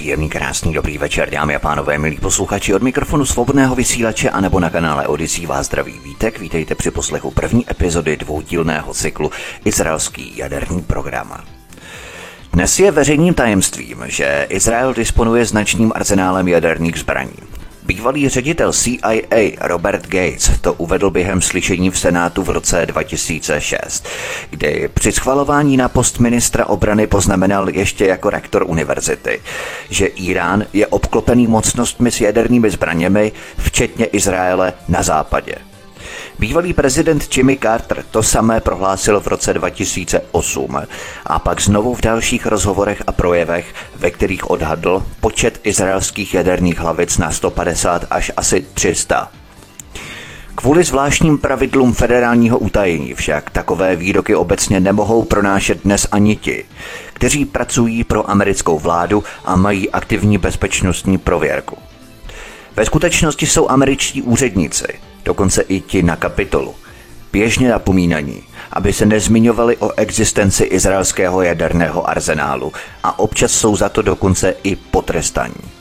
Příjemný, krásný, dobrý večer, dámy a pánové, milí posluchači od mikrofonu svobodného vysílače a nebo na kanále Odisí vás zdraví vítek. Vítejte při poslechu první epizody dvoudílného cyklu Izraelský jaderný program. Dnes je veřejným tajemstvím, že Izrael disponuje značným arzenálem jaderných zbraní. Bývalý ředitel CIA Robert Gates to uvedl během slyšení v Senátu v roce 2006, kdy při schvalování na post ministra obrany poznamenal ještě jako rektor univerzity, že Irán je obklopený mocnostmi s jadernými zbraněmi, včetně Izraele na západě. Bývalý prezident Jimmy Carter to samé prohlásil v roce 2008 a pak znovu v dalších rozhovorech a projevech, ve kterých odhadl počet izraelských jaderných hlavic na 150 až asi 300. Kvůli zvláštním pravidlům federálního utajení však takové výroky obecně nemohou pronášet dnes ani ti, kteří pracují pro americkou vládu a mají aktivní bezpečnostní prověrku. Ve skutečnosti jsou američtí úředníci, dokonce i ti na kapitolu, běžně napomínaní, aby se nezmiňovali o existenci izraelského jaderného arzenálu a občas jsou za to dokonce i potrestaní.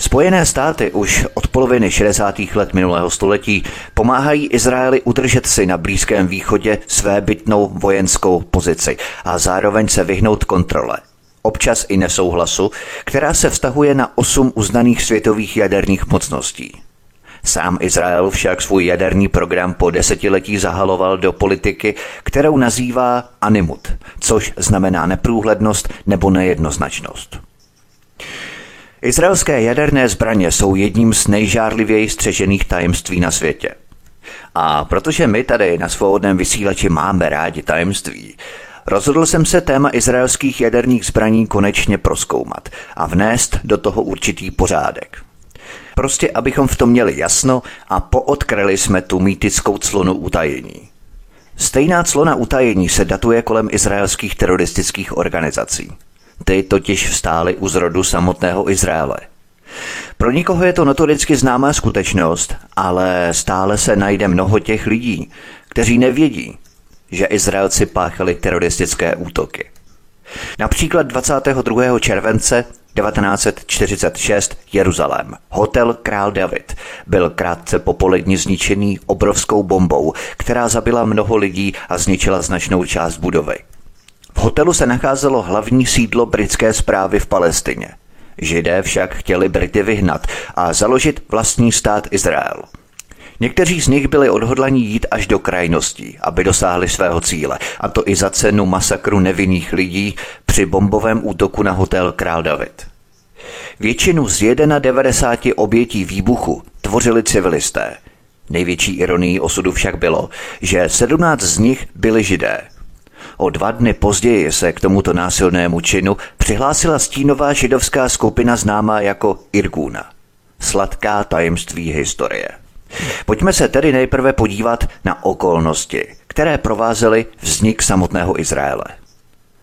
Spojené státy už od poloviny 60. let minulého století pomáhají Izraeli udržet si na Blízkém východě své bytnou vojenskou pozici a zároveň se vyhnout kontrole. Občas i nesouhlasu, která se vztahuje na osm uznaných světových jaderných mocností. Sám Izrael však svůj jaderný program po desetiletí zahaloval do politiky, kterou nazývá animut, což znamená neprůhlednost nebo nejednoznačnost. Izraelské jaderné zbraně jsou jedním z nejžárlivěji střežených tajemství na světě. A protože my tady na svobodném vysílači máme rádi tajemství, rozhodl jsem se téma izraelských jaderných zbraní konečně proskoumat a vnést do toho určitý pořádek. Prostě abychom v tom měli jasno a poodkryli jsme tu mýtickou clonu utajení. Stejná clona utajení se datuje kolem izraelských teroristických organizací. Ty totiž stály u zrodu samotného Izraele. Pro nikoho je to notoricky známá skutečnost, ale stále se najde mnoho těch lidí, kteří nevědí, že Izraelci páchali teroristické útoky. Například 22. července 1946 Jeruzalém. Hotel Král David byl krátce popolední zničený obrovskou bombou, která zabila mnoho lidí a zničila značnou část budovy. V hotelu se nacházelo hlavní sídlo britské zprávy v Palestině. Židé však chtěli Brity vyhnat a založit vlastní stát Izrael. Někteří z nich byli odhodlaní jít až do krajností, aby dosáhli svého cíle, a to i za cenu masakru nevinných lidí při bombovém útoku na hotel Král David. Většinu z 91 obětí výbuchu tvořili civilisté. Největší ironií osudu však bylo, že 17 z nich byli židé. O dva dny později se k tomuto násilnému činu přihlásila stínová židovská skupina známá jako Irguna. Sladká tajemství historie. Pojďme se tedy nejprve podívat na okolnosti, které provázely vznik samotného Izraele.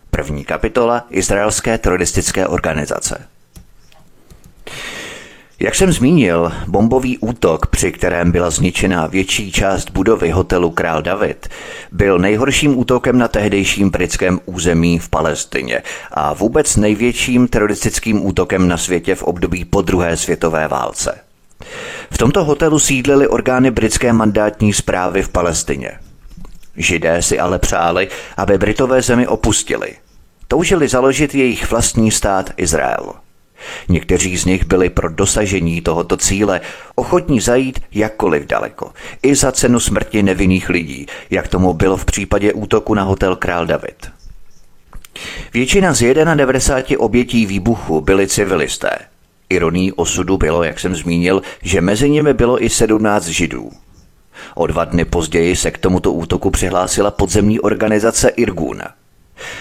První kapitola Izraelské teroristické organizace. Jak jsem zmínil, bombový útok, při kterém byla zničena větší část budovy hotelu Král David, byl nejhorším útokem na tehdejším britském území v Palestině a vůbec největším teroristickým útokem na světě v období po druhé světové válce. V tomto hotelu sídlily orgány britské mandátní zprávy v Palestině. Židé si ale přáli, aby Britové zemi opustili. Toužili založit jejich vlastní stát Izrael. Někteří z nich byli pro dosažení tohoto cíle ochotní zajít jakkoliv daleko, i za cenu smrti nevinných lidí, jak tomu bylo v případě útoku na hotel Král David. Většina z 91 obětí výbuchu byli civilisté – Ironí osudu bylo, jak jsem zmínil, že mezi nimi bylo i 17 židů. O dva dny později se k tomuto útoku přihlásila podzemní organizace Irgun.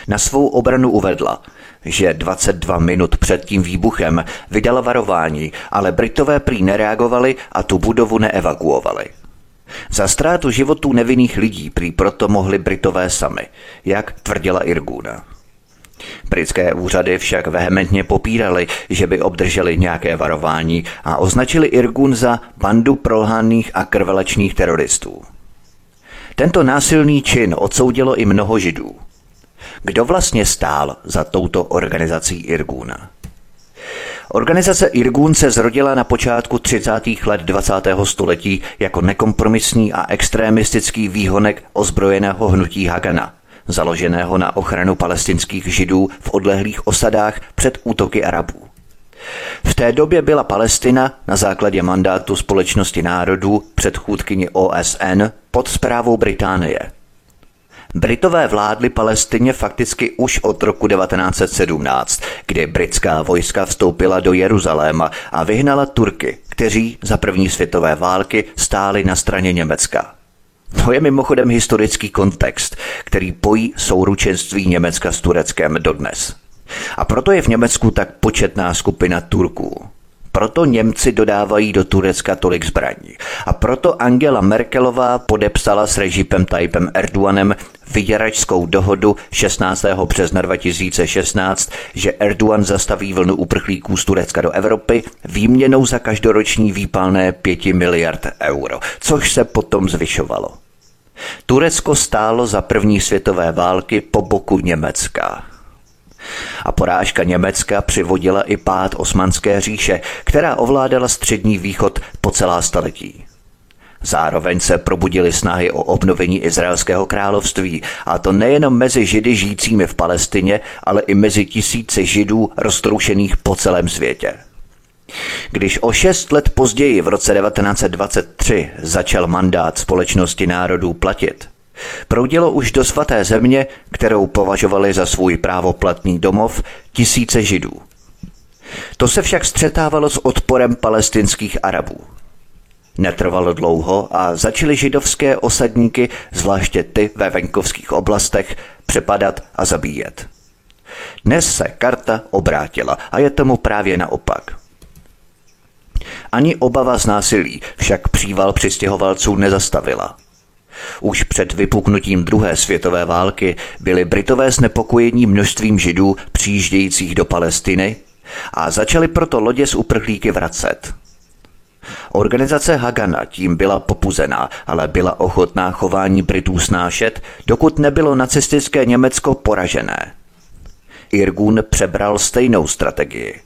Na svou obranu uvedla, že 22 minut před tím výbuchem vydala varování, ale Britové prý nereagovali a tu budovu neevakuovali. Za ztrátu životů nevinných lidí prý proto mohli Britové sami, jak tvrdila Irguna. Britské úřady však vehementně popírali, že by obdrželi nějaké varování a označili Irgun za bandu prolhaných a krvelečných teroristů. Tento násilný čin odsoudilo i mnoho židů. Kdo vlastně stál za touto organizací Irguna? Organizace Irgun se zrodila na počátku 30. let 20. století jako nekompromisní a extremistický výhonek ozbrojeného hnutí Hagana, založeného na ochranu palestinských židů v odlehlých osadách před útoky Arabů. V té době byla Palestina na základě mandátu Společnosti národů předchůdkyni OSN pod zprávou Británie – Britové vládli Palestině fakticky už od roku 1917, kdy britská vojska vstoupila do Jeruzaléma a vyhnala Turky, kteří za první světové války stáli na straně Německa. To je mimochodem historický kontext, který pojí souručenství Německa s Tureckem dodnes. A proto je v Německu tak početná skupina Turků. Proto Němci dodávají do Turecka tolik zbraní. A proto Angela Merkelová podepsala s režipem Tayyipem Erdoganem vyděračskou dohodu 16. března 2016, že Erdogan zastaví vlnu uprchlíků z Turecka do Evropy výměnou za každoroční výpalné 5 miliard euro, což se potom zvyšovalo. Turecko stálo za první světové války po boku Německa. A porážka Německa přivodila i pád Osmanské říše, která ovládala střední východ po celá staletí. Zároveň se probudily snahy o obnovení Izraelského království, a to nejenom mezi Židy žijícími v Palestině, ale i mezi tisíci Židů roztroušených po celém světě. Když o šest let později v roce 1923 začal mandát Společnosti národů platit, proudilo už do svaté země, kterou považovali za svůj právoplatný domov, tisíce Židů. To se však střetávalo s odporem palestinských Arabů. Netrvalo dlouho a začaly židovské osadníky, zvláště ty ve venkovských oblastech, přepadat a zabíjet. Dnes se karta obrátila a je tomu právě naopak. Ani obava z násilí však příval přistěhovalců nezastavila. Už před vypuknutím druhé světové války byli Britové znepokojení množstvím židů přijíždějících do Palestiny a začali proto lodě z uprchlíky vracet – Organizace Hagana tím byla popuzená, ale byla ochotná chování Britů snášet, dokud nebylo nacistické Německo poražené. Irgun přebral stejnou strategii.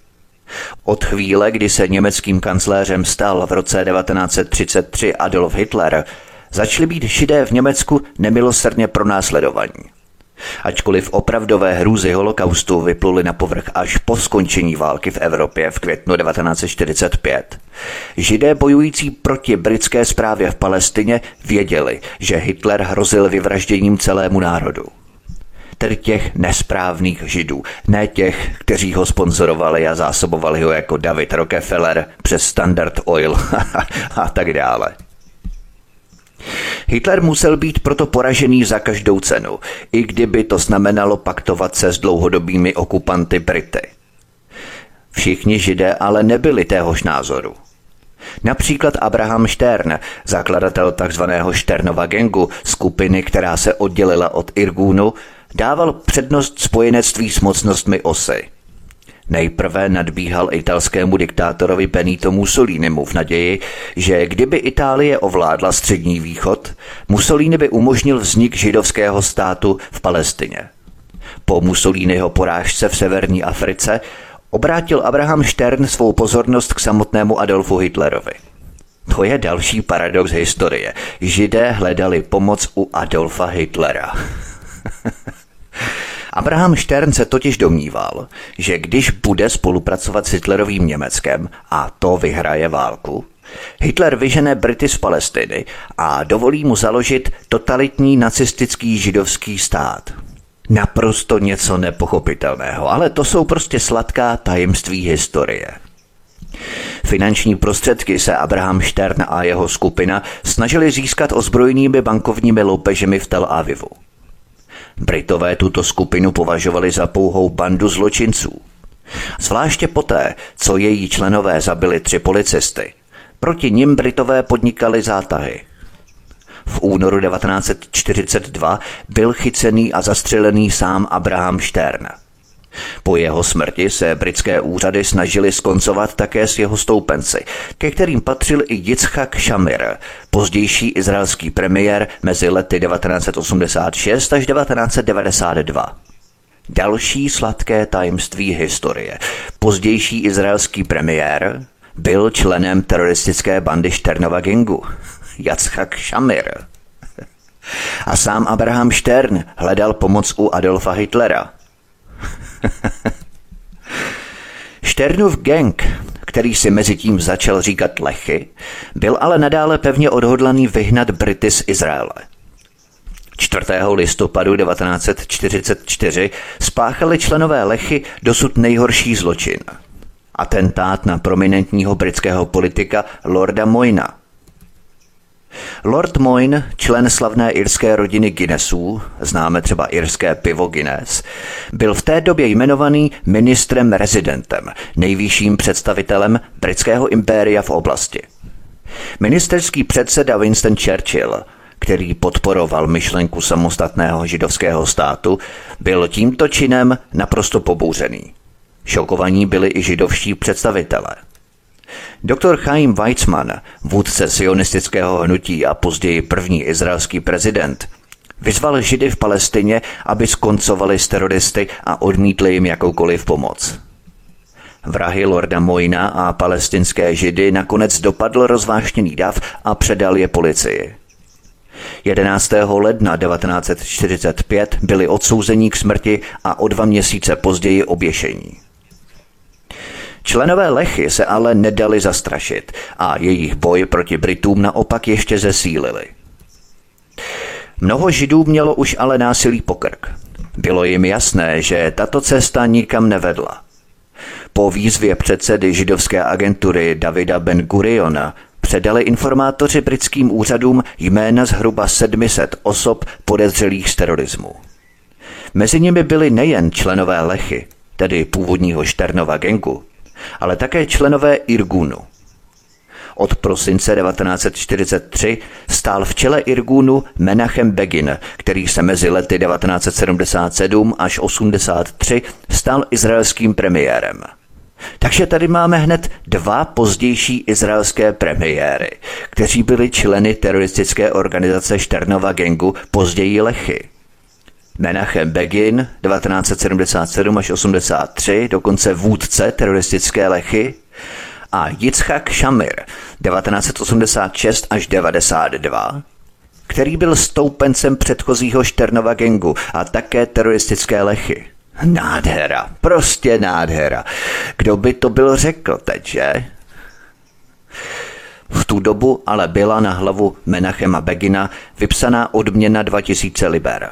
Od chvíle, kdy se německým kancléřem stal v roce 1933 Adolf Hitler, začali být šidé v Německu nemilosrdně pronásledovaní. Ačkoliv opravdové hrůzy holokaustu vypluly na povrch až po skončení války v Evropě v květnu 1945. Židé bojující proti britské správě v Palestině věděli, že Hitler hrozil vyvražděním celému národu tedy těch nesprávných židů, ne těch, kteří ho sponzorovali a zásobovali ho jako David Rockefeller přes Standard Oil a tak dále. Hitler musel být proto poražený za každou cenu, i kdyby to znamenalo paktovat se s dlouhodobými okupanty Brity. Všichni židé ale nebyli téhož názoru. Například Abraham Stern, zakladatel tzv. Sternova gengu, skupiny, která se oddělila od Irgunu, dával přednost spojenectví s mocnostmi osy – Nejprve nadbíhal italskému diktátorovi Benito Mussolinimu v naději, že kdyby Itálie ovládla střední východ, Mussolini by umožnil vznik židovského státu v Palestině. Po Mussoliniho porážce v severní Africe obrátil Abraham Stern svou pozornost k samotnému Adolfu Hitlerovi. To je další paradox historie. Židé hledali pomoc u Adolfa Hitlera. Abraham Stern se totiž domníval, že když bude spolupracovat s Hitlerovým Německem a to vyhraje válku, Hitler vyžene Brity z Palestiny a dovolí mu založit totalitní nacistický židovský stát. Naprosto něco nepochopitelného, ale to jsou prostě sladká tajemství historie. Finanční prostředky se Abraham Stern a jeho skupina snažili získat ozbrojenými bankovními loupežemi v Tel Avivu. Britové tuto skupinu považovali za pouhou bandu zločinců. Zvláště poté, co její členové zabili tři policisty. Proti nim Britové podnikali zátahy. V únoru 1942 byl chycený a zastřelený sám Abraham Stern. Po jeho smrti se britské úřady snažili skoncovat také s jeho stoupenci, ke kterým patřil i Yitzhak Shamir, pozdější izraelský premiér mezi lety 1986 až 1992. Další sladké tajemství historie. Pozdější izraelský premiér byl členem teroristické bandy Šternova gengu. Jacchak Shamir. A sám Abraham Stern hledal pomoc u Adolfa Hitlera. Šternův gang, který si mezi tím začal říkat Lechy, byl ale nadále pevně odhodlaný vyhnat Brity z Izraele. 4. listopadu 1944 spáchali členové Lechy dosud nejhorší zločin. Atentát na prominentního britského politika Lorda Moyna – Lord Moyne, člen slavné irské rodiny Guinnessů, známe třeba irské pivo Guinness, byl v té době jmenovaný ministrem rezidentem, nejvyšším představitelem britského impéria v oblasti. Ministerský předseda Winston Churchill který podporoval myšlenku samostatného židovského státu, byl tímto činem naprosto pobouřený. Šokovaní byli i židovští představitelé – Doktor Chaim Weizmann, vůdce sionistického hnutí a později první izraelský prezident, vyzval Židy v Palestině, aby skoncovali s teroristy a odmítli jim jakoukoliv pomoc. Vrahy Lorda Moina a palestinské Židy nakonec dopadl rozvášněný dav a předal je policii. 11. ledna 1945 byli odsouzení k smrti a o dva měsíce později oběšení. Členové Lechy se ale nedali zastrašit a jejich boj proti Britům naopak ještě zesílili. Mnoho židů mělo už ale násilí pokrk. Bylo jim jasné, že tato cesta nikam nevedla. Po výzvě předsedy židovské agentury Davida Ben Guriona předali informátoři britským úřadům jména zhruba 700 osob podezřelých z terorismu. Mezi nimi byli nejen členové Lechy, tedy původního Šternova gengu, ale také členové Irgunu. Od prosince 1943 stál v čele Irgunu Menachem Begin, který se mezi lety 1977 až 83 stal izraelským premiérem. Takže tady máme hned dva pozdější izraelské premiéry, kteří byli členy teroristické organizace Šternova gengu, později Lechy. Menachem Begin 1977 až 83, dokonce vůdce teroristické lechy, a Yitzhak Shamir 1986 až 92, který byl stoupencem předchozího Šternova gengu a také teroristické lechy. Nádhera, prostě nádhera. Kdo by to byl řekl teď, že? V tu dobu ale byla na hlavu Menachema Begina vypsaná odměna 2000 liber.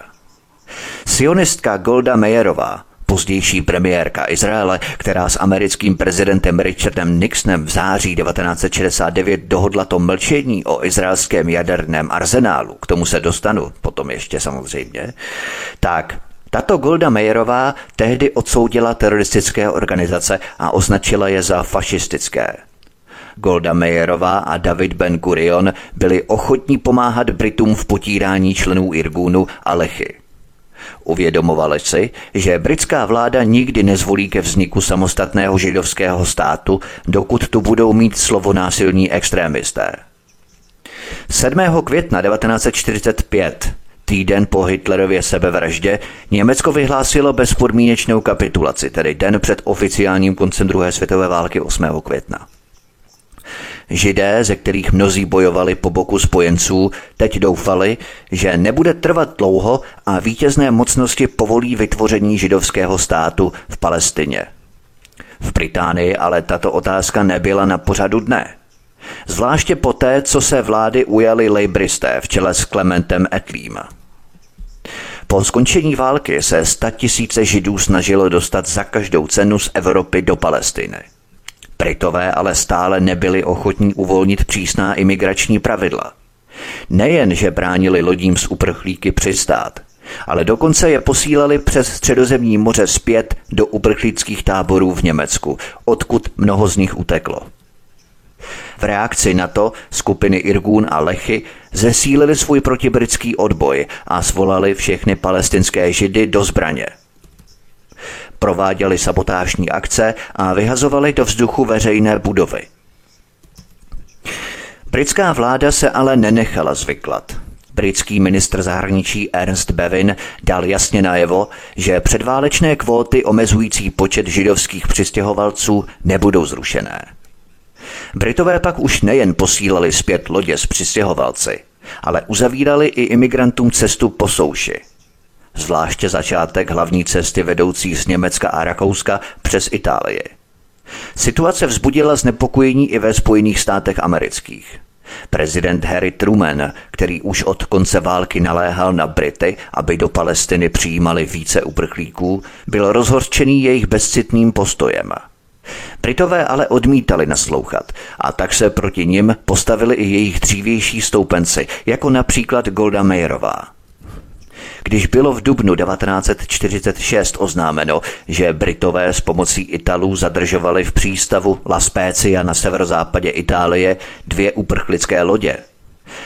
Sionistka Golda Meyerová, pozdější premiérka Izraele, která s americkým prezidentem Richardem Nixonem v září 1969 dohodla to mlčení o izraelském jaderném arzenálu, k tomu se dostanu potom ještě samozřejmě, tak tato Golda Meyerová tehdy odsoudila teroristické organizace a označila je za fašistické. Golda Meyerová a David Ben Gurion byli ochotní pomáhat Britům v potírání členů Irgunu a Lechy. Uvědomovali si, že britská vláda nikdy nezvolí ke vzniku samostatného židovského státu, dokud tu budou mít slovo násilní extrémisté. 7. května 1945 Týden po Hitlerově sebevraždě Německo vyhlásilo bezpodmínečnou kapitulaci, tedy den před oficiálním koncem druhé světové války 8. května. Židé, ze kterých mnozí bojovali po boku spojenců, teď doufali, že nebude trvat dlouho a vítězné mocnosti povolí vytvoření židovského státu v Palestině. V Británii ale tato otázka nebyla na pořadu dne. Zvláště poté, co se vlády ujali lejbristé v čele s Klementem Etlím. Po skončení války se tisíce židů snažilo dostat za každou cenu z Evropy do Palestiny. Britové ale stále nebyli ochotní uvolnit přísná imigrační pravidla. Nejen, že bránili lodím z uprchlíky přistát, ale dokonce je posílali přes středozemní moře zpět do uprchlických táborů v Německu, odkud mnoho z nich uteklo. V reakci na to skupiny Irgun a Lechy zesílili svůj protibritský odboj a svolali všechny palestinské židy do zbraně. Prováděli sabotážní akce a vyhazovali do vzduchu veřejné budovy. Britská vláda se ale nenechala zvyklat. Britský ministr zahraničí Ernst Bevin dal jasně najevo, že předválečné kvóty omezující počet židovských přistěhovalců nebudou zrušené. Britové pak už nejen posílali zpět lodě s přistěhovalci, ale uzavírali i imigrantům cestu po souši. Zvláště začátek hlavní cesty vedoucí z Německa a Rakouska přes Itálii. Situace vzbudila znepokojení i ve Spojených státech amerických. Prezident Harry Truman, který už od konce války naléhal na Brity, aby do Palestiny přijímali více uprchlíků, byl rozhorčený jejich bezcitným postojem. Britové ale odmítali naslouchat a tak se proti nim postavili i jejich dřívější stoupenci, jako například Golda Meyerová. Když bylo v dubnu 1946 oznámeno, že Britové s pomocí Italů zadržovali v přístavu La Spezia na severozápadě Itálie dvě uprchlické lodě,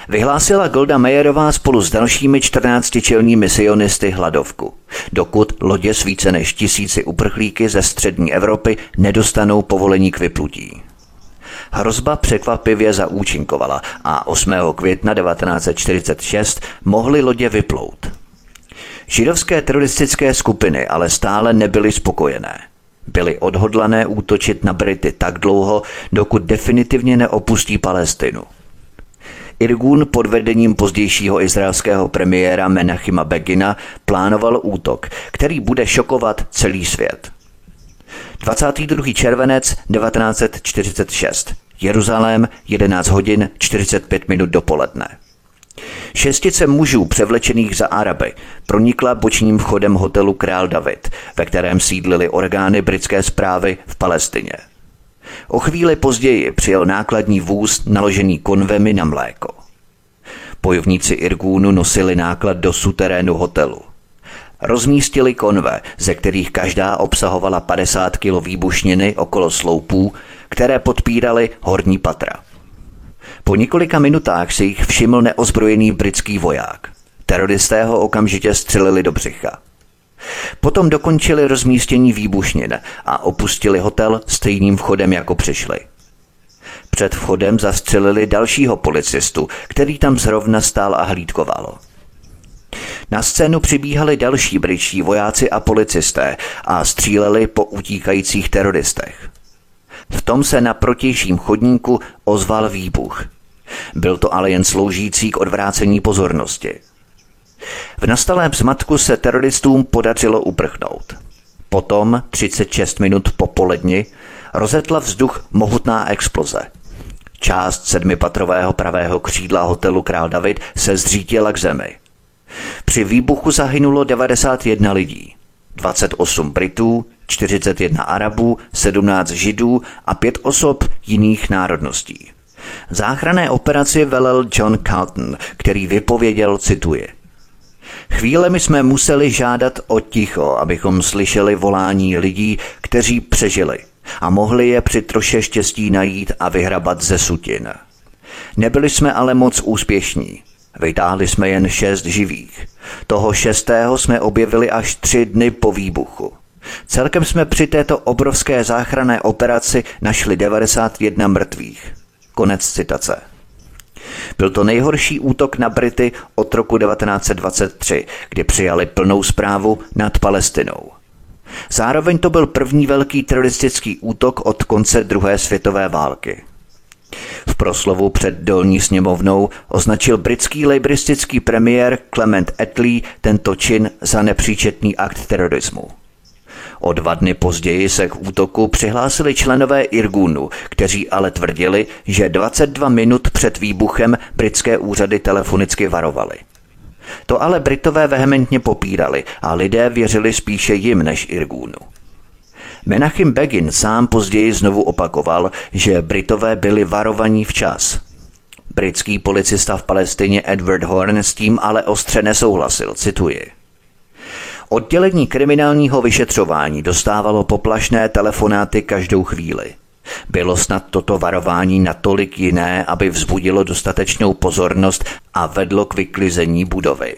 Vyhlásila Golda Meyerová spolu s dalšími 14 čelními sionisty hladovku, dokud lodě s více než tisíci uprchlíky ze střední Evropy nedostanou povolení k vyplutí. Hrozba překvapivě zaúčinkovala a 8. května 1946 mohly lodě vyplout. Židovské teroristické skupiny ale stále nebyly spokojené. Byly odhodlané útočit na Brity tak dlouho, dokud definitivně neopustí Palestinu. Irgun pod vedením pozdějšího izraelského premiéra Menachima Begina plánoval útok, který bude šokovat celý svět. 22. červenec 1946. Jeruzalém 11 hodin 45 minut dopoledne. Šestice mužů převlečených za Araby pronikla bočním vchodem hotelu Král David, ve kterém sídlili orgány britské zprávy v Palestině. O chvíli později přijel nákladní vůz naložený konvemi na mléko. Bojovníci Irgúnu nosili náklad do suterénu hotelu. Rozmístili konve, ze kterých každá obsahovala 50 kg výbušniny okolo sloupů, které podpíraly horní patra. Po několika minutách si jich všiml neozbrojený britský voják. Teroristé ho okamžitě střelili do břicha. Potom dokončili rozmístění výbušnin a opustili hotel stejným vchodem, jako přišli. Před vchodem zastřelili dalšího policistu, který tam zrovna stál a hlídkoval. Na scénu přibíhali další britští vojáci a policisté a stříleli po utíkajících teroristech. V tom se na protějším chodníku ozval výbuch. Byl to ale jen sloužící k odvrácení pozornosti. V nastalém zmatku se teroristům podařilo uprchnout. Potom, 36 minut po poledni, rozetla vzduch mohutná exploze. Část sedmipatrového pravého křídla hotelu Král David se zřítila k zemi. Při výbuchu zahynulo 91 lidí. 28 Britů, 41 Arabů, 17 Židů a 5 osob jiných národností. Záchranné operaci velel John Carlton, který vypověděl, cituje. Chvílemi jsme museli žádat o ticho, abychom slyšeli volání lidí, kteří přežili a mohli je při troše štěstí najít a vyhrabat ze sutin. Nebyli jsme ale moc úspěšní. Vytáhli jsme jen šest živých. Toho šestého jsme objevili až tři dny po výbuchu. Celkem jsme při této obrovské záchranné operaci našli 91 mrtvých. Konec citace. Byl to nejhorší útok na Brity od roku 1923, kdy přijali plnou zprávu nad Palestinou. Zároveň to byl první velký teroristický útok od konce druhé světové války. V proslovu před dolní sněmovnou označil britský lejbristický premiér Clement Attlee tento čin za nepříčetný akt terorismu. O dva dny později se k útoku přihlásili členové Irgunu, kteří ale tvrdili, že 22 minut před výbuchem britské úřady telefonicky varovali. To ale Britové vehementně popírali a lidé věřili spíše jim než Irgunu. Menachem Begin sám později znovu opakoval, že Britové byli varovaní včas. Britský policista v Palestině Edward Horn s tím ale ostře nesouhlasil, cituji. Oddělení kriminálního vyšetřování dostávalo poplašné telefonáty každou chvíli. Bylo snad toto varování natolik jiné, aby vzbudilo dostatečnou pozornost a vedlo k vyklizení budovy.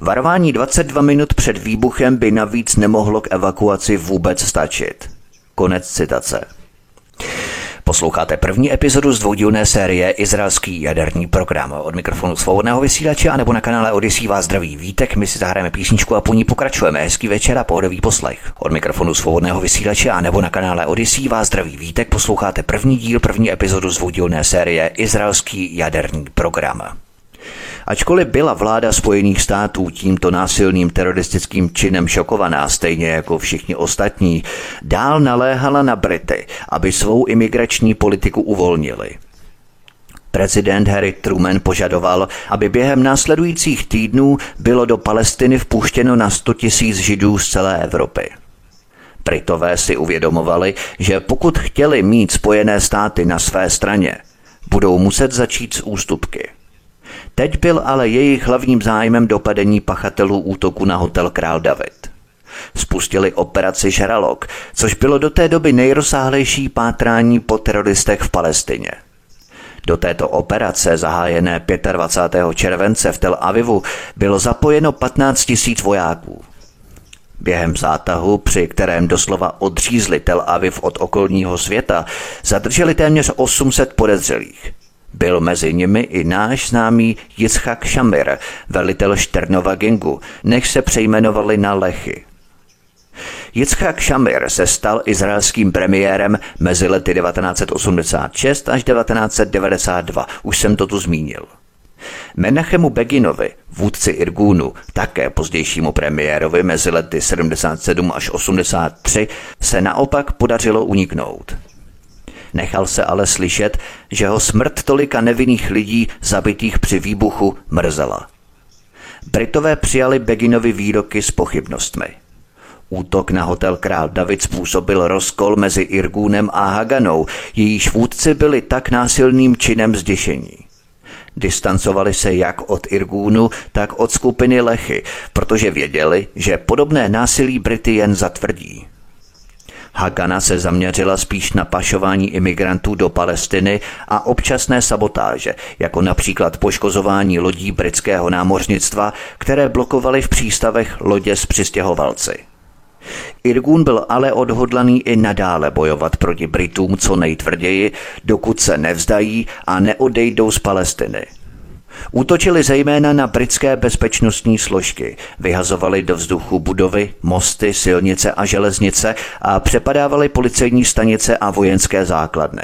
Varování 22 minut před výbuchem by navíc nemohlo k evakuaci vůbec stačit. Konec citace. Posloucháte první epizodu z dvoudílné série Izraelský jaderný program. Od mikrofonu svobodného vysílače a nebo na kanále Odisí vás zdraví vítek. My si zahrajeme písničku a po ní pokračujeme. Hezký večer a pohodový poslech. Od mikrofonu svobodného vysílače a nebo na kanále Odisí vás zdraví vítek. Posloucháte první díl, první epizodu z dvoudílné série Izraelský jaderný program. Ačkoliv byla vláda Spojených států tímto násilným teroristickým činem šokovaná, stejně jako všichni ostatní, dál naléhala na Brity, aby svou imigrační politiku uvolnili. Prezident Harry Truman požadoval, aby během následujících týdnů bylo do Palestiny vpuštěno na 100 tisíc židů z celé Evropy. Britové si uvědomovali, že pokud chtěli mít Spojené státy na své straně, budou muset začít s ústupky – Teď byl ale jejich hlavním zájmem dopadení pachatelů útoku na hotel Král David. Spustili operaci Žralok, což bylo do té doby nejrozsáhlejší pátrání po teroristech v Palestině. Do této operace, zahájené 25. července v Tel Avivu, bylo zapojeno 15 tisíc vojáků. Během zátahu, při kterém doslova odřízli Tel Aviv od okolního světa, zadrželi téměř 800 podezřelých. Byl mezi nimi i náš známý Yitzhak Shamir, velitel Šternova gengu, než se přejmenovali na Lechy. Yitzhak Shamir se stal izraelským premiérem mezi lety 1986 až 1992, už jsem to tu zmínil. Menachemu Beginovi, vůdci Irgunu, také pozdějšímu premiérovi mezi lety 77 až 83, se naopak podařilo uniknout. Nechal se ale slyšet, že ho smrt tolika nevinných lidí zabitých při výbuchu mrzela. Britové přijali Beginovi výroky s pochybnostmi. Útok na hotel Král David způsobil rozkol mezi Irgúnem a Haganou, jejíž vůdci byli tak násilným činem zděšení. Distancovali se jak od Irgúnu, tak od skupiny Lechy, protože věděli, že podobné násilí Brity jen zatvrdí. Hagana se zaměřila spíš na pašování imigrantů do Palestiny a občasné sabotáže, jako například poškozování lodí britského námořnictva, které blokovaly v přístavech lodě s přistěhovalci. Irgun byl ale odhodlaný i nadále bojovat proti Britům co nejtvrději, dokud se nevzdají a neodejdou z Palestiny – Útočili zejména na britské bezpečnostní složky, vyhazovali do vzduchu budovy, mosty, silnice a železnice a přepadávali policejní stanice a vojenské základny.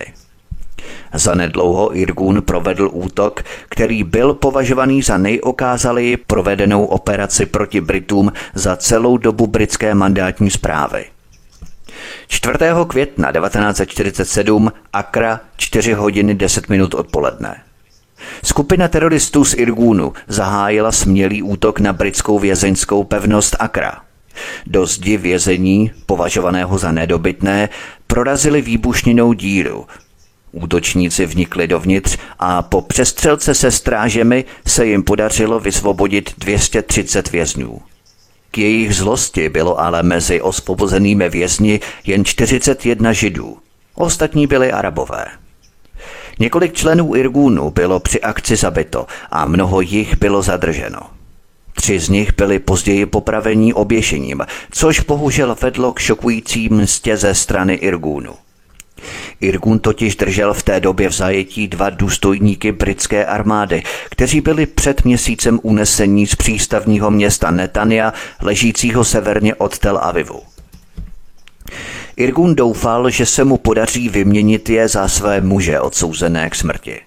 Zanedlouho Irgun provedl útok, který byl považovaný za nejokázalěji provedenou operaci proti Britům za celou dobu britské mandátní zprávy. 4. května 1947 Akra 4 hodiny 10 minut odpoledne. Skupina teroristů z Irgúnu zahájila smělý útok na britskou vězeňskou pevnost Akra. Do zdi vězení, považovaného za nedobytné, prorazili výbušninou díru. Útočníci vnikli dovnitř a po přestřelce se strážemi se jim podařilo vysvobodit 230 vězňů. K jejich zlosti bylo ale mezi osvobozenými vězni jen 41 židů. Ostatní byli arabové. Několik členů Irgunu bylo při akci zabito a mnoho jich bylo zadrženo. Tři z nich byli později popravení oběšením, což bohužel vedlo k šokující mstě ze strany Irgunu. Irgun totiž držel v té době v zajetí dva důstojníky britské armády, kteří byli před měsícem unesení z přístavního města Netania, ležícího severně od Tel Avivu. Irgun doufal, že se mu podaří vyměnit je za své muže odsouzené k smrti.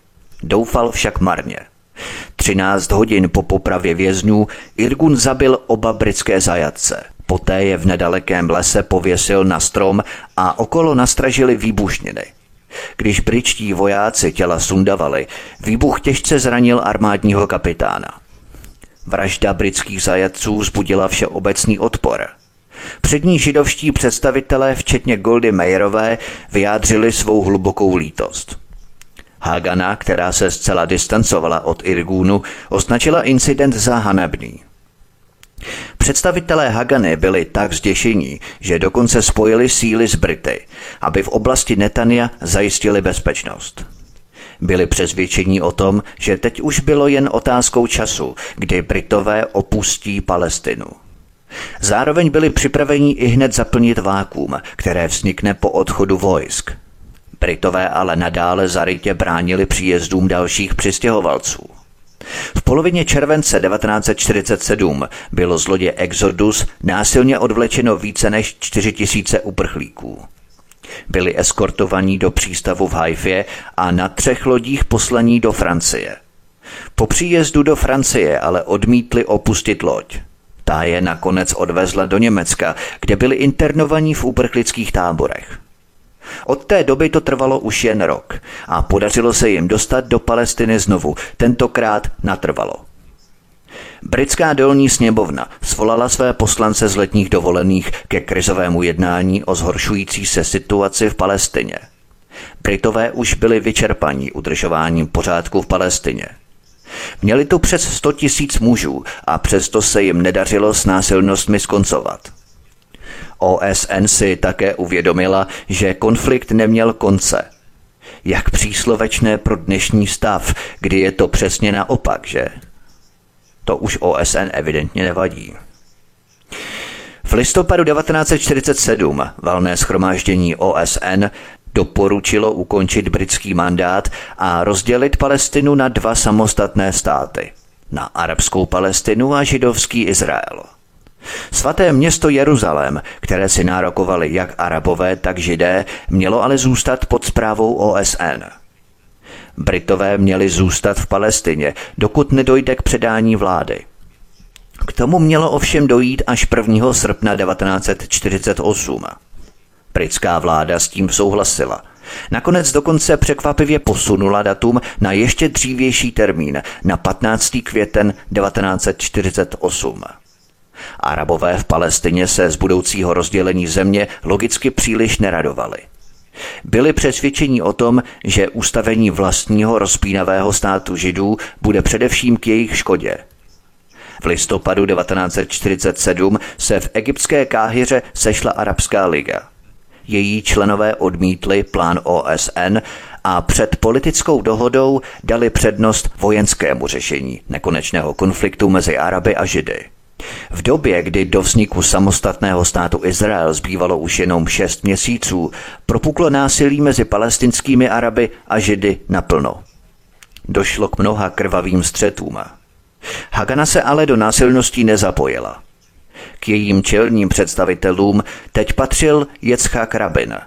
Doufal však marně. 13 hodin po popravě vězňů Irgun zabil oba britské zajatce. Poté je v nedalekém lese pověsil na strom a okolo nastražili výbušniny. Když britští vojáci těla sundavali, výbuch těžce zranil armádního kapitána. Vražda britských zajatců zbudila všeobecný odpor – Přední židovští představitelé, včetně Goldy Meyerové, vyjádřili svou hlubokou lítost. Hagana, která se zcela distancovala od Irgunu, označila incident za hanebný. Představitelé Hagany byli tak zděšení, že dokonce spojili síly s Brity, aby v oblasti Netania zajistili bezpečnost. Byli přesvědčení o tom, že teď už bylo jen otázkou času, kdy Britové opustí Palestinu. Zároveň byli připraveni i hned zaplnit vákum, které vznikne po odchodu vojsk. Britové ale nadále zarytě bránili příjezdům dalších přistěhovalců. V polovině července 1947 bylo z lodě Exodus násilně odvlečeno více než 4 tisíce uprchlíků. Byli eskortovaní do přístavu v Haifě a na třech lodích poslaní do Francie. Po příjezdu do Francie ale odmítli opustit loď. Ta je nakonec odvezla do Německa, kde byli internovaní v uprchlických táborech. Od té doby to trvalo už jen rok a podařilo se jim dostat do Palestiny znovu, tentokrát natrvalo. Britská dolní sněmovna svolala své poslance z letních dovolených ke krizovému jednání o zhoršující se situaci v Palestině. Britové už byli vyčerpaní udržováním pořádku v Palestině. Měli tu přes 100 tisíc mužů a přesto se jim nedařilo s násilnostmi skoncovat. OSN si také uvědomila, že konflikt neměl konce. Jak příslovečné pro dnešní stav, kdy je to přesně naopak, že? To už OSN evidentně nevadí. V listopadu 1947 valné schromáždění OSN doporučilo ukončit britský mandát a rozdělit Palestinu na dva samostatné státy. Na arabskou Palestinu a židovský Izrael. Svaté město Jeruzalém, které si nárokovali jak arabové, tak židé, mělo ale zůstat pod zprávou OSN. Britové měli zůstat v Palestině, dokud nedojde k předání vlády. Tomu mělo ovšem dojít až 1. srpna 1948. Britská vláda s tím souhlasila. Nakonec dokonce překvapivě posunula datum na ještě dřívější termín, na 15. květen 1948. Arabové v Palestině se z budoucího rozdělení země logicky příliš neradovali. Byli přesvědčeni o tom, že ustavení vlastního rozpínavého státu židů bude především k jejich škodě. V listopadu 1947 se v egyptské Káhyře sešla Arabská liga. Její členové odmítli plán OSN a před politickou dohodou dali přednost vojenskému řešení nekonečného konfliktu mezi Araby a Židy. V době, kdy do vzniku samostatného státu Izrael zbývalo už jenom šest měsíců, propuklo násilí mezi palestinskými Araby a Židy naplno. Došlo k mnoha krvavým střetům. Hagana se ale do násilností nezapojila. K jejím čelním představitelům teď patřil Jetzchak Rabin.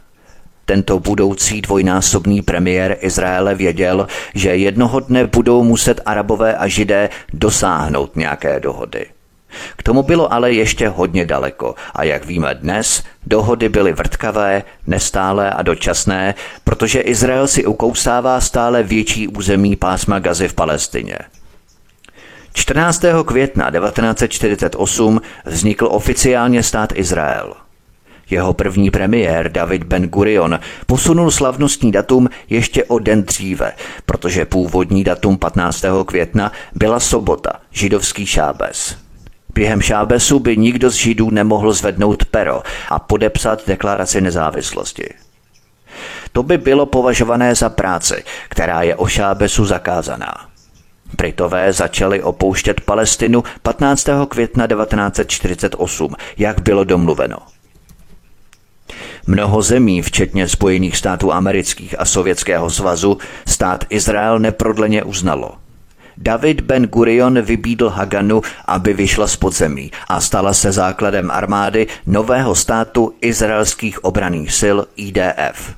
Tento budoucí dvojnásobný premiér Izraele věděl, že jednoho dne budou muset Arabové a Židé dosáhnout nějaké dohody. K tomu bylo ale ještě hodně daleko a jak víme dnes, dohody byly vrtkavé, nestálé a dočasné, protože Izrael si ukousává stále větší území pásma Gazy v Palestině. 14. května 1948 vznikl oficiálně stát Izrael. Jeho první premiér David Ben Gurion posunul slavnostní datum ještě o den dříve, protože původní datum 15. května byla sobota, židovský šábes. Během šábesu by nikdo z Židů nemohl zvednout pero a podepsat deklaraci nezávislosti. To by bylo považované za práci, která je o šábesu zakázaná. Britové začali opouštět Palestinu 15. května 1948, jak bylo domluveno. Mnoho zemí, včetně Spojených států amerických a Sovětského svazu, stát Izrael neprodleně uznalo – David Ben Gurion vybídl Haganu, aby vyšla z podzemí a stala se základem armády nového státu izraelských obraných sil IDF.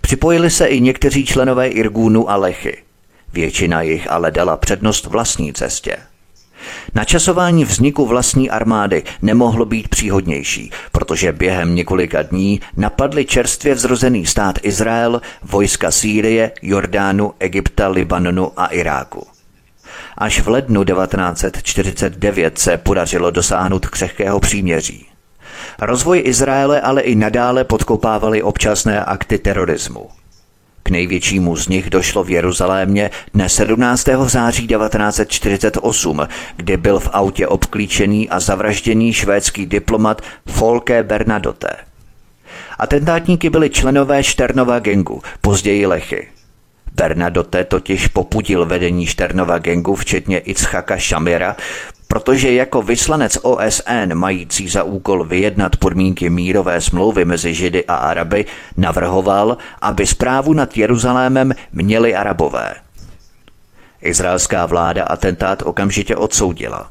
Připojili se i někteří členové Irgúnu a Lechy. Většina jich ale dala přednost vlastní cestě. Načasování vzniku vlastní armády nemohlo být příhodnější, protože během několika dní napadli čerstvě vzrozený stát Izrael, vojska Sýrie, Jordánu, Egypta, Libanonu a Iráku. Až v lednu 1949 se podařilo dosáhnout křehkého příměří. Rozvoj Izraele ale i nadále podkopávaly občasné akty terorismu. Největšímu z nich došlo v Jeruzalémě dne 17. září 1948, kdy byl v autě obklíčený a zavražděný švédský diplomat Folke Bernadotte. Atentátníky byli členové Šternova gengu, později Lechy. Bernadotte totiž popudil vedení Šternova gengu, včetně Itzhaka Shamira, protože jako vyslanec OSN mající za úkol vyjednat podmínky mírové smlouvy mezi Židy a Araby navrhoval, aby zprávu nad Jeruzalémem měli Arabové. Izraelská vláda atentát okamžitě odsoudila.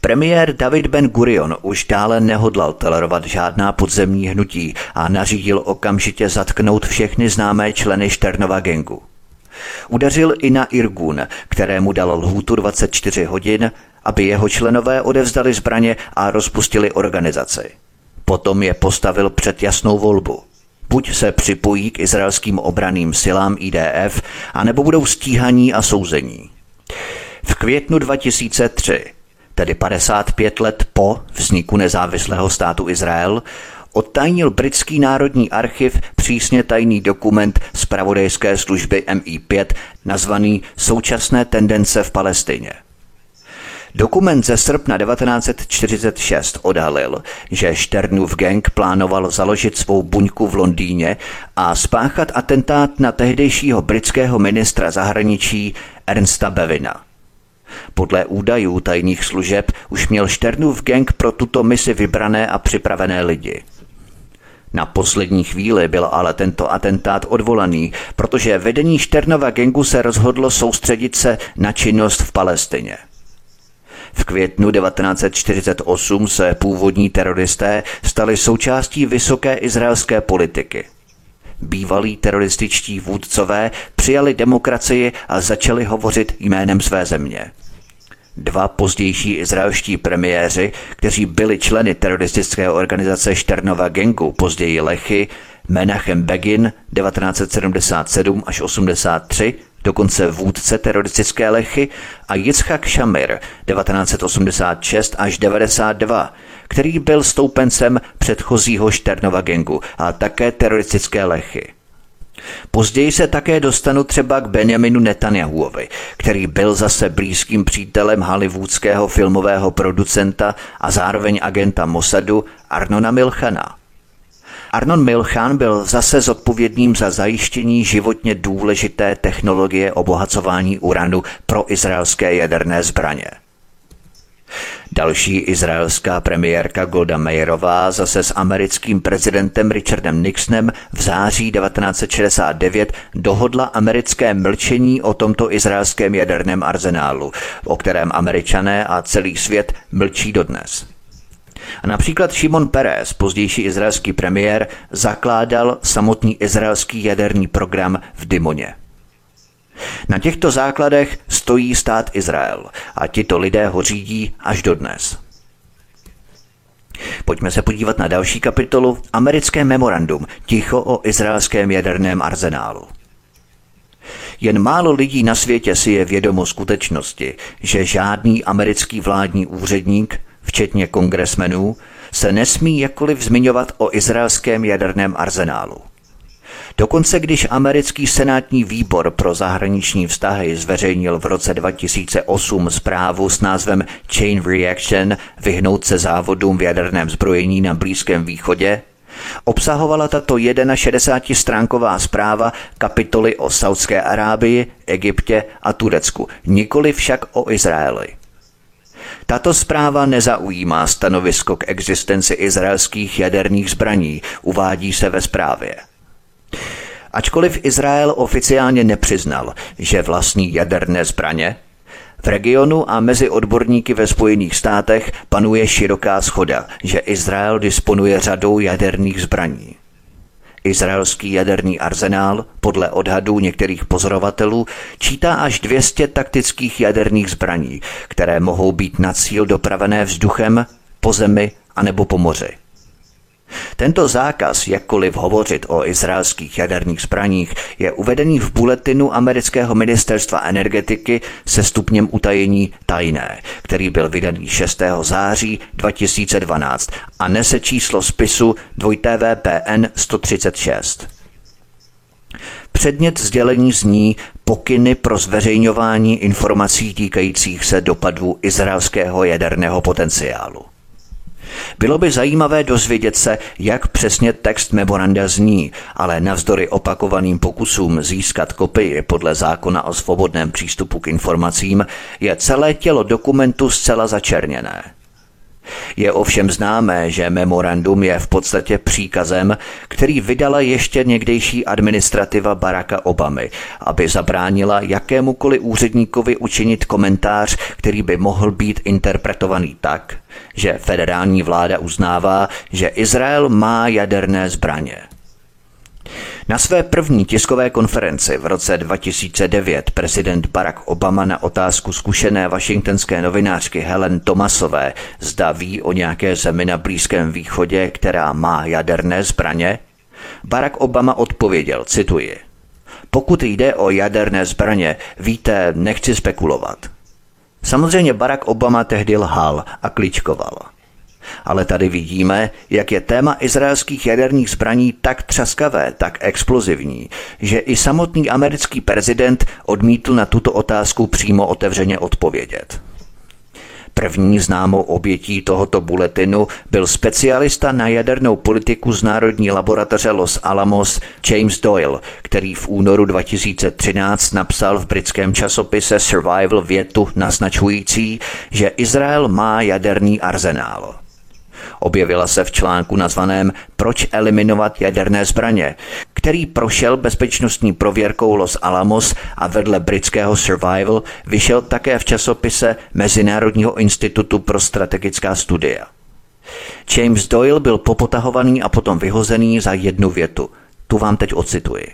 Premiér David Ben Gurion už dále nehodlal tolerovat žádná podzemní hnutí a nařídil okamžitě zatknout všechny známé členy Šternova gengu. Udařil i na Irgun, kterému dal lhůtu 24 hodin, aby jeho členové odevzdali zbraně a rozpustili organizaci. Potom je postavil před jasnou volbu. Buď se připojí k izraelským obraným silám IDF, anebo budou stíhaní a souzení. V květnu 2003 tedy 55 let po vzniku nezávislého státu Izrael, odtajnil britský národní archiv přísně tajný dokument z pravodejské služby MI5 nazvaný Současné tendence v Palestině. Dokument ze srpna 1946 odhalil, že Šternův gang plánoval založit svou buňku v Londýně a spáchat atentát na tehdejšího britského ministra zahraničí Ernsta Bevina – podle údajů tajných služeb už měl Šternův gang pro tuto misi vybrané a připravené lidi. Na poslední chvíli byl ale tento atentát odvolaný, protože vedení Šternova gengu se rozhodlo soustředit se na činnost v Palestině. V květnu 1948 se původní teroristé stali součástí vysoké izraelské politiky. Bývalí terorističtí vůdcové přijali demokracii a začali hovořit jménem své země. Dva pozdější izraelští premiéři, kteří byli členy teroristické organizace Šternova gengu, později Lechy, Menachem Begin 1977 až 83, dokonce vůdce teroristické Lechy, a Yitzhak Shamir 1986 až 92, který byl stoupencem předchozího Šternova gengu a také teroristické Lechy. Později se také dostanu třeba k Benjaminu Netanyahuovi, který byl zase blízkým přítelem hollywoodského filmového producenta a zároveň agenta Mossadu Arnona Milchana. Arnon Milchan byl zase zodpovědným za zajištění životně důležité technologie obohacování uranu pro izraelské jaderné zbraně. Další izraelská premiérka Golda Meyerová zase s americkým prezidentem Richardem Nixonem v září 1969 dohodla americké mlčení o tomto izraelském jaderném arzenálu, o kterém američané a celý svět mlčí dodnes. A například Šimon Peres, pozdější izraelský premiér, zakládal samotný izraelský jaderný program v Dimoně. Na těchto základech stojí stát Izrael a tito lidé ho řídí až dodnes. Pojďme se podívat na další kapitolu Americké memorandum Ticho o izraelském jaderném arzenálu. Jen málo lidí na světě si je vědomo skutečnosti, že žádný americký vládní úředník, včetně kongresmenů, se nesmí jakkoliv zmiňovat o izraelském jaderném arzenálu. Dokonce když americký senátní výbor pro zahraniční vztahy zveřejnil v roce 2008 zprávu s názvem Chain Reaction vyhnout se závodům v jaderném zbrojení na Blízkém východě, Obsahovala tato 61-stránková zpráva kapitoly o Saudské Arábii, Egyptě a Turecku, nikoli však o Izraeli. Tato zpráva nezaujímá stanovisko k existenci izraelských jaderných zbraní, uvádí se ve zprávě. Ačkoliv Izrael oficiálně nepřiznal, že vlastní jaderné zbraně, v regionu a mezi odborníky ve Spojených státech panuje široká schoda, že Izrael disponuje řadou jaderných zbraní. Izraelský jaderný arzenál, podle odhadů některých pozorovatelů, čítá až 200 taktických jaderných zbraní, které mohou být na cíl dopravené vzduchem, po zemi anebo po moři. Tento zákaz, jakkoliv hovořit o izraelských jaderných zbraních, je uvedený v buletinu amerického ministerstva energetiky se stupněm utajení tajné, který byl vydaný 6. září 2012 a nese číslo spisu 2TVPN 136. Předmět sdělení zní pokyny pro zveřejňování informací týkajících se dopadů izraelského jaderného potenciálu. Bylo by zajímavé dozvědět se, jak přesně text memoranda zní, ale navzdory opakovaným pokusům získat kopii podle zákona o svobodném přístupu k informacím je celé tělo dokumentu zcela začerněné. Je ovšem známé, že memorandum je v podstatě příkazem, který vydala ještě někdejší administrativa Baracka Obamy, aby zabránila jakémukoliv úředníkovi učinit komentář, který by mohl být interpretovaný tak, že federální vláda uznává, že Izrael má jaderné zbraně. Na své první tiskové konferenci v roce 2009 prezident Barack Obama na otázku zkušené washingtonské novinářky Helen Thomasové zda ví o nějaké zemi na Blízkém východě, která má jaderné zbraně, Barack Obama odpověděl, cituji, pokud jde o jaderné zbraně, víte, nechci spekulovat. Samozřejmě Barack Obama tehdy lhal a kličkoval. Ale tady vidíme, jak je téma izraelských jaderných zbraní tak třaskavé, tak explozivní, že i samotný americký prezident odmítl na tuto otázku přímo otevřeně odpovědět. První známou obětí tohoto buletinu byl specialista na jadernou politiku z Národní laboratoře Los Alamos James Doyle, který v únoru 2013 napsal v britském časopise Survival větu naznačující, že Izrael má jaderný arzenál. Objevila se v článku nazvaném Proč eliminovat jaderné zbraně, který prošel bezpečnostní prověrkou Los Alamos a vedle britského Survival vyšel také v časopise Mezinárodního institutu pro strategická studia. James Doyle byl popotahovaný a potom vyhozený za jednu větu. Tu vám teď ocituji.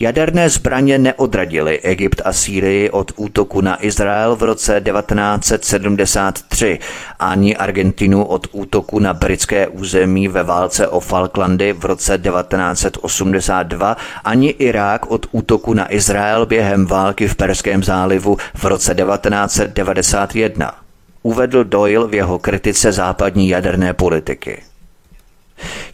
Jaderné zbraně neodradily Egypt a Sýrii od útoku na Izrael v roce 1973 ani Argentinu od útoku na britské území ve válce o Falklandy v roce 1982 ani Irák od útoku na Izrael během války v Perském zálivu v roce 1991. Uvedl Doyle v jeho kritice západní jaderné politiky.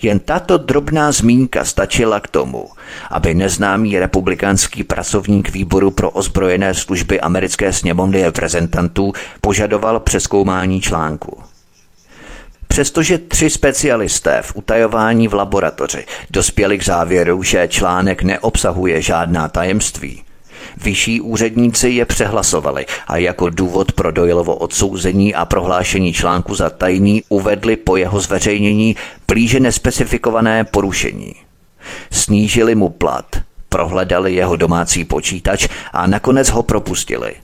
Jen tato drobná zmínka stačila k tomu, aby neznámý republikánský pracovník výboru pro ozbrojené služby americké sněmovny reprezentantů požadoval přeskoumání článku. Přestože tři specialisté v utajování v laboratoři dospěli k závěru, že článek neobsahuje žádná tajemství, Vyšší úředníci je přehlasovali a jako důvod pro Doyleovo odsouzení a prohlášení článku za tajný uvedli po jeho zveřejnění blíže nespecifikované porušení. Snížili mu plat, prohledali jeho domácí počítač a nakonec ho propustili.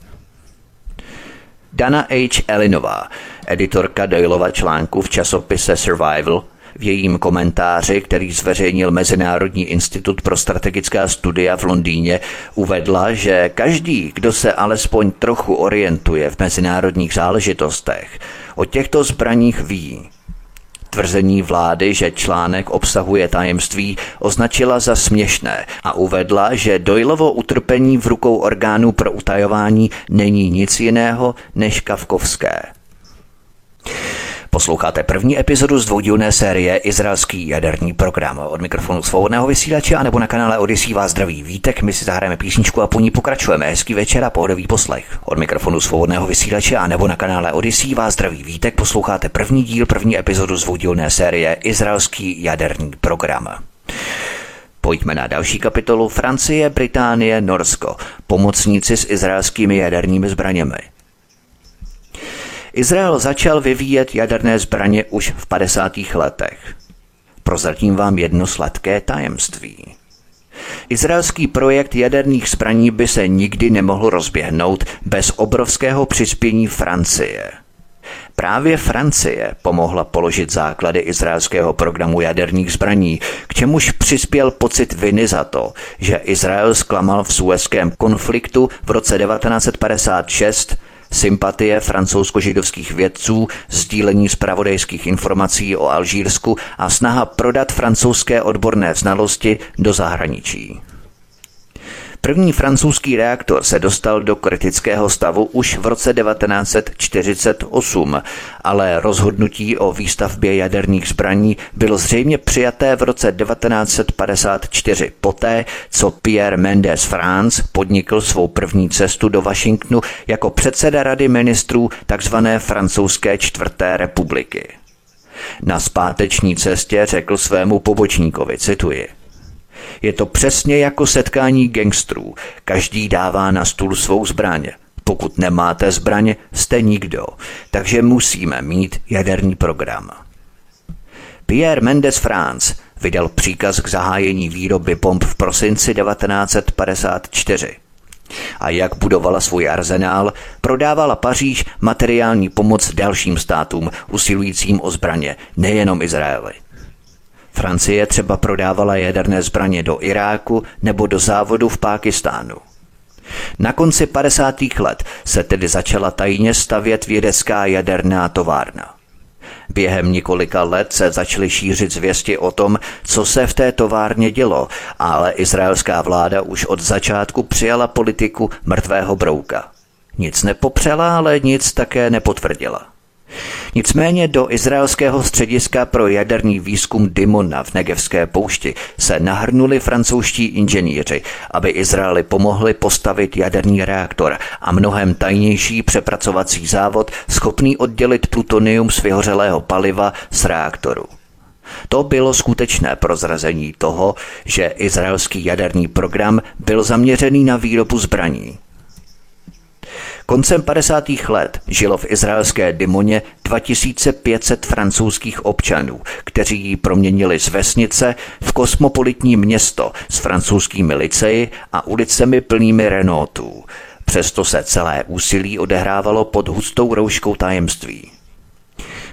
Dana H. Elinová, editorka Doylova článku v časopise Survival, v jejím komentáři, který zveřejnil Mezinárodní institut pro strategická studia v Londýně, uvedla, že každý, kdo se alespoň trochu orientuje v mezinárodních záležitostech, o těchto zbraních ví. Tvrzení vlády, že článek obsahuje tajemství, označila za směšné a uvedla, že Doylovo utrpení v rukou orgánů pro utajování není nic jiného než kavkovské. Posloucháte první epizodu z dvoudílné série Izraelský jaderný program. Od mikrofonu svobodného vysílače a nebo na kanále Odisí vás zdraví vítek. My si zahrajeme písničku a po ní pokračujeme. Hezký večer a pohodový poslech. Od mikrofonu svobodného vysílače a nebo na kanále Odisí vás zdraví vítek. Posloucháte první díl, první epizodu z dvoudílné série Izraelský jaderný program. Pojďme na další kapitolu Francie, Británie, Norsko. Pomocníci s izraelskými jadernými zbraněmi. Izrael začal vyvíjet jaderné zbraně už v 50. letech. Prozatím vám jedno sladké tajemství. Izraelský projekt jaderných zbraní by se nikdy nemohl rozběhnout bez obrovského přispění Francie. Právě Francie pomohla položit základy izraelského programu jaderných zbraní, k čemuž přispěl pocit viny za to, že Izrael zklamal v suezském konfliktu v roce 1956 sympatie francouzsko-židovských vědců, sdílení zpravodajských informací o Alžírsku a snaha prodat francouzské odborné znalosti do zahraničí. První francouzský reaktor se dostal do kritického stavu už v roce 1948, ale rozhodnutí o výstavbě jaderných zbraní bylo zřejmě přijaté v roce 1954, poté co Pierre Mendes France podnikl svou první cestu do Washingtonu jako předseda Rady ministrů tzv. francouzské čtvrté republiky. Na zpáteční cestě řekl svému pobočníkovi, cituji, je to přesně jako setkání gangstrů. Každý dává na stůl svou zbraň. Pokud nemáte zbraň, jste nikdo. Takže musíme mít jaderný program. Pierre Mendes France vydal příkaz k zahájení výroby bomb v prosinci 1954. A jak budovala svůj arzenál, prodávala Paříž materiální pomoc dalším státům usilujícím o zbraně, nejenom Izraeli. Francie třeba prodávala jaderné zbraně do Iráku nebo do závodu v Pákistánu. Na konci 50. let se tedy začala tajně stavět vědecká jaderná továrna. Během několika let se začaly šířit zvěsti o tom, co se v té továrně dělo, ale izraelská vláda už od začátku přijala politiku mrtvého brouka. Nic nepopřela, ale nic také nepotvrdila. Nicméně do izraelského střediska pro jaderný výzkum Dimona v Negevské poušti se nahrnuli francouzští inženýři, aby Izraeli pomohli postavit jaderný reaktor a mnohem tajnější přepracovací závod schopný oddělit plutonium z vyhořelého paliva z reaktoru. To bylo skutečné prozrazení toho, že izraelský jaderný program byl zaměřený na výrobu zbraní. Koncem 50. let žilo v izraelské Dimoně 2500 francouzských občanů, kteří ji proměnili z vesnice v kosmopolitní město s francouzskými liceji a ulicemi plnými Renaultů. Přesto se celé úsilí odehrávalo pod hustou rouškou tajemství.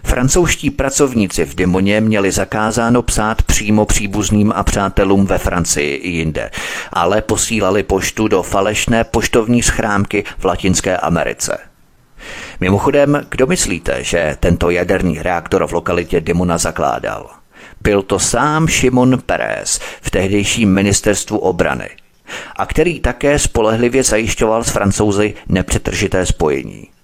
Francouzští pracovníci v Dimoně měli zakázáno psát přímo příbuzným a přátelům ve Francii i jinde, ale posílali poštu do falešné poštovní schrámky v Latinské Americe. Mimochodem, kdo myslíte, že tento jaderný reaktor v lokalitě Dimona zakládal? Byl to sám Šimon Pérez v tehdejším ministerstvu obrany a který také spolehlivě zajišťoval s francouzi nepřetržité spojení.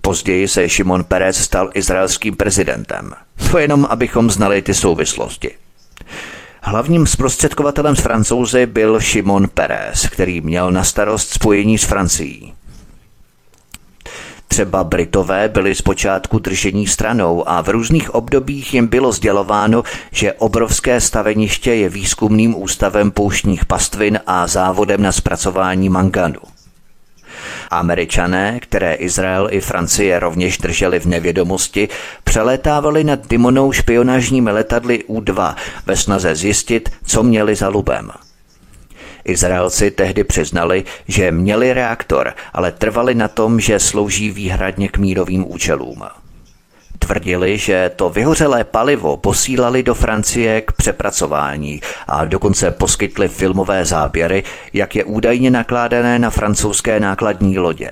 Později se Šimon Peres stal izraelským prezidentem. To jenom, abychom znali ty souvislosti. Hlavním zprostředkovatelem z francouzi byl Šimon Peres, který měl na starost spojení s Francií. Třeba Britové byli zpočátku držení stranou a v různých obdobích jim bylo sdělováno, že obrovské staveniště je výzkumným ústavem pouštních pastvin a závodem na zpracování manganu. Američané, které Izrael i Francie rovněž drželi v nevědomosti, přelétávali nad Dimonou špionážními letadly U-2 ve snaze zjistit, co měli za lubem. Izraelci tehdy přiznali, že měli reaktor, ale trvali na tom, že slouží výhradně k mírovým účelům. Tvrdili, že to vyhořelé palivo posílali do Francie k přepracování a dokonce poskytli filmové záběry, jak je údajně nakládané na francouzské nákladní lodě.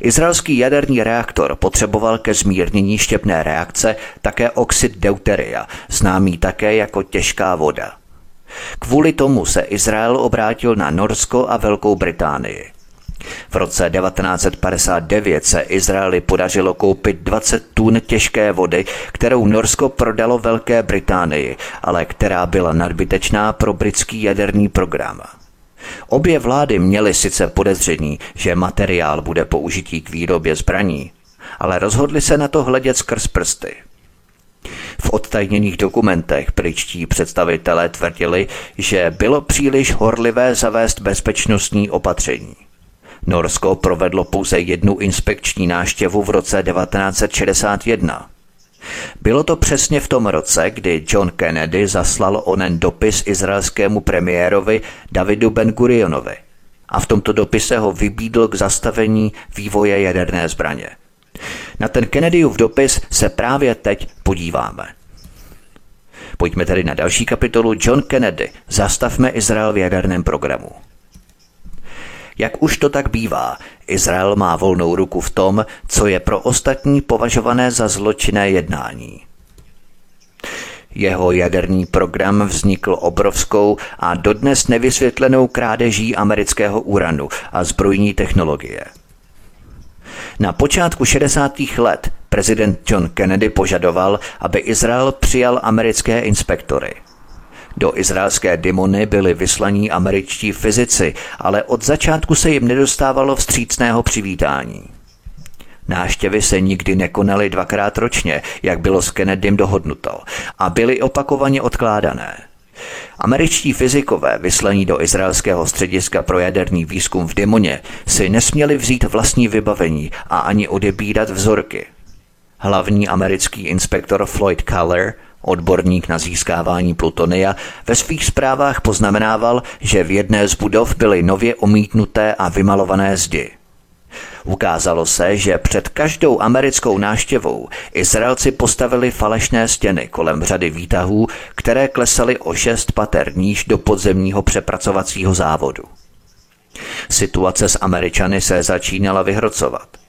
Izraelský jaderný reaktor potřeboval ke zmírnění štěpné reakce také oxid deuteria, známý také jako těžká voda. Kvůli tomu se Izrael obrátil na Norsko a Velkou Británii. V roce 1959 se Izraeli podařilo koupit 20 tun těžké vody, kterou Norsko prodalo Velké Británii, ale která byla nadbytečná pro britský jaderný program. Obě vlády měly sice podezření, že materiál bude použitý k výrobě zbraní, ale rozhodli se na to hledět skrz prsty. V odtajněných dokumentech britští představitelé tvrdili, že bylo příliš horlivé zavést bezpečnostní opatření. Norsko provedlo pouze jednu inspekční náštěvu v roce 1961. Bylo to přesně v tom roce, kdy John Kennedy zaslal onen dopis izraelskému premiérovi Davidu Ben-Gurionovi a v tomto dopise ho vybídl k zastavení vývoje jaderné zbraně. Na ten Kennedyův dopis se právě teď podíváme. Pojďme tedy na další kapitolu John Kennedy. Zastavme Izrael v jaderném programu. Jak už to tak bývá, Izrael má volnou ruku v tom, co je pro ostatní považované za zločinné jednání. Jeho jaderný program vznikl obrovskou a dodnes nevysvětlenou krádeží amerického uranu a zbrojní technologie. Na počátku 60. let prezident John Kennedy požadoval, aby Izrael přijal americké inspektory. Do izraelské Dimony byli vyslaní američtí fyzici, ale od začátku se jim nedostávalo vstřícného přivítání. Náštěvy se nikdy nekonaly dvakrát ročně, jak bylo s Kennedym dohodnuto, a byly opakovaně odkládané. Američtí fyzikové vyslaní do izraelského střediska pro jaderný výzkum v Dimoně si nesměli vzít vlastní vybavení a ani odebírat vzorky. Hlavní americký inspektor Floyd Kaller Odborník na získávání plutonia ve svých zprávách poznamenával, že v jedné z budov byly nově omítnuté a vymalované zdi. Ukázalo se, že před každou americkou náštěvou Izraelci postavili falešné stěny kolem řady výtahů, které klesaly o šest pater níž do podzemního přepracovacího závodu. Situace s Američany se začínala vyhrocovat.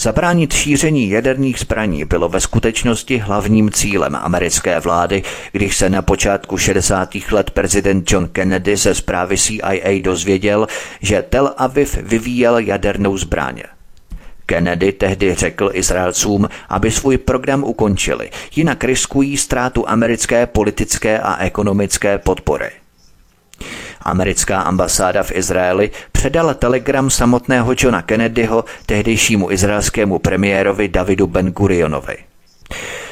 Zabránit šíření jaderných zbraní bylo ve skutečnosti hlavním cílem americké vlády, když se na počátku 60. let prezident John Kennedy ze zprávy CIA dozvěděl, že Tel Aviv vyvíjel jadernou zbraně. Kennedy tehdy řekl Izraelcům, aby svůj program ukončili, jinak riskují ztrátu americké politické a ekonomické podpory. Americká ambasáda v Izraeli předala telegram samotného Johna Kennedyho tehdejšímu izraelskému premiérovi Davidu Ben Gurionovi.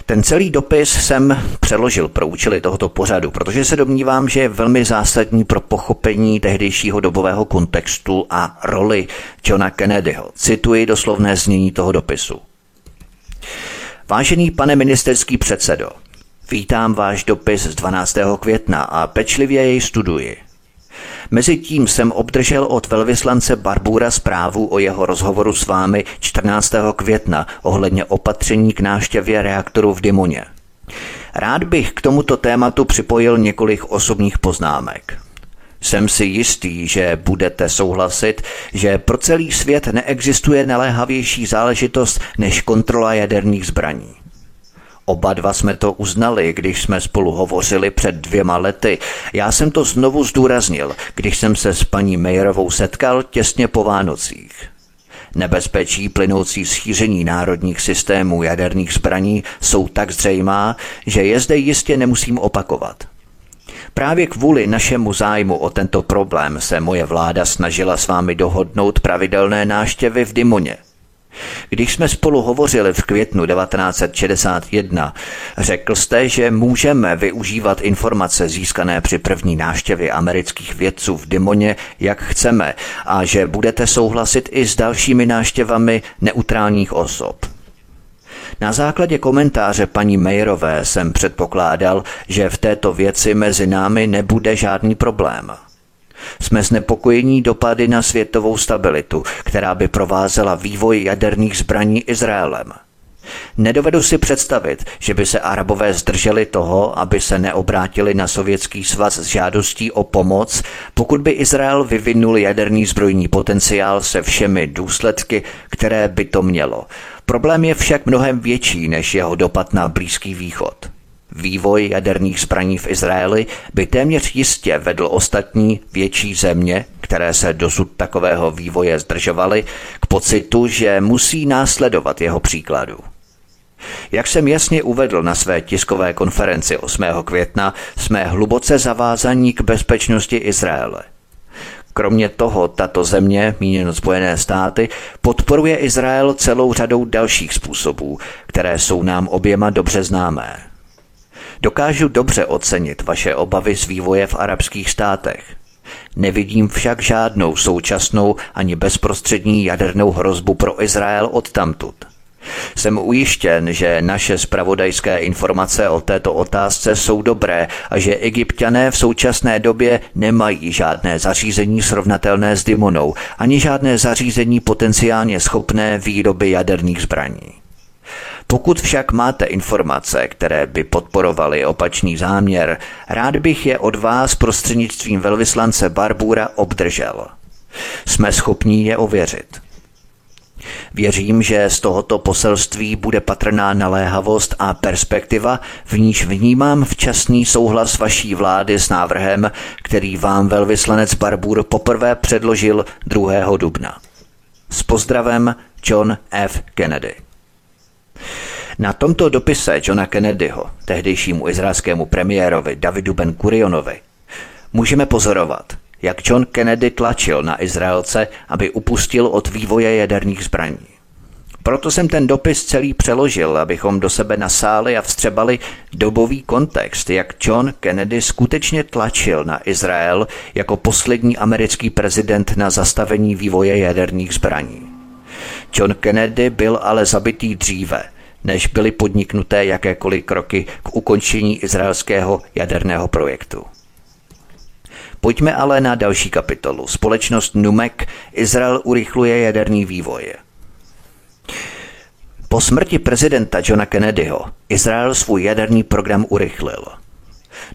Ten celý dopis jsem přeložil pro účely tohoto pořadu, protože se domnívám, že je velmi zásadní pro pochopení tehdejšího dobového kontextu a roli Johna Kennedyho. Cituji doslovné znění toho dopisu. Vážený pane ministerský předsedo, vítám váš dopis z 12. května a pečlivě jej studuji. Mezitím jsem obdržel od velvyslance Barbura zprávu o jeho rozhovoru s vámi 14. května ohledně opatření k náštěvě reaktoru v Dimoně. Rád bych k tomuto tématu připojil několik osobních poznámek. Jsem si jistý, že budete souhlasit, že pro celý svět neexistuje naléhavější záležitost než kontrola jaderných zbraní. Oba dva jsme to uznali, když jsme spolu hovořili před dvěma lety. Já jsem to znovu zdůraznil, když jsem se s paní Mayerovou setkal těsně po Vánocích. Nebezpečí plynoucí z šíření národních systémů jaderných zbraní jsou tak zřejmá, že je zde jistě nemusím opakovat. Právě kvůli našemu zájmu o tento problém se moje vláda snažila s vámi dohodnout pravidelné náštěvy v Dimoně. Když jsme spolu hovořili v květnu 1961, řekl jste, že můžeme využívat informace získané při první návštěvě amerických vědců v Dimoně, jak chceme, a že budete souhlasit i s dalšími návštěvami neutrálních osob. Na základě komentáře paní Majerové jsem předpokládal, že v této věci mezi námi nebude žádný problém. Jsme znepokojení dopady na světovou stabilitu, která by provázela vývoj jaderných zbraní Izraelem. Nedovedu si představit, že by se Arabové zdrželi toho, aby se neobrátili na sovětský svaz s žádostí o pomoc, pokud by Izrael vyvinul jaderný zbrojní potenciál se všemi důsledky, které by to mělo. Problém je však mnohem větší než jeho dopad na Blízký východ. Vývoj jaderných zbraní v Izraeli by téměř jistě vedl ostatní větší země, které se dosud takového vývoje zdržovaly, k pocitu, že musí následovat jeho příkladu. Jak jsem jasně uvedl na své tiskové konferenci 8. května, jsme hluboce zavázaní k bezpečnosti Izraele. Kromě toho, tato země, míněno Spojené státy, podporuje Izrael celou řadou dalších způsobů, které jsou nám oběma dobře známé. Dokážu dobře ocenit vaše obavy z vývoje v arabských státech. Nevidím však žádnou současnou ani bezprostřední jadernou hrozbu pro Izrael odtamtud. Jsem ujištěn, že naše spravodajské informace o této otázce jsou dobré a že egyptiané v současné době nemají žádné zařízení srovnatelné s Dimonou ani žádné zařízení potenciálně schopné výroby jaderných zbraní. Pokud však máte informace, které by podporovaly opačný záměr, rád bych je od vás prostřednictvím velvyslance Barbura obdržel. Jsme schopní je ověřit. Věřím, že z tohoto poselství bude patrná naléhavost a perspektiva, v níž vnímám včasný souhlas vaší vlády s návrhem, který vám velvyslanec Barbur poprvé předložil 2. dubna. S pozdravem John F. Kennedy. Na tomto dopise Johna Kennedyho, tehdejšímu izraelskému premiérovi Davidu Ben Kurionovi, můžeme pozorovat, jak John Kennedy tlačil na Izraelce, aby upustil od vývoje jaderných zbraní. Proto jsem ten dopis celý přeložil, abychom do sebe nasáli a vstřebali dobový kontext, jak John Kennedy skutečně tlačil na Izrael jako poslední americký prezident na zastavení vývoje jaderných zbraní. John Kennedy byl ale zabitý dříve, než byly podniknuté jakékoliv kroky k ukončení izraelského jaderného projektu. Pojďme ale na další kapitolu. Společnost Numek Izrael urychluje jaderný vývoj. Po smrti prezidenta Johna Kennedyho Izrael svůj jaderný program urychlil.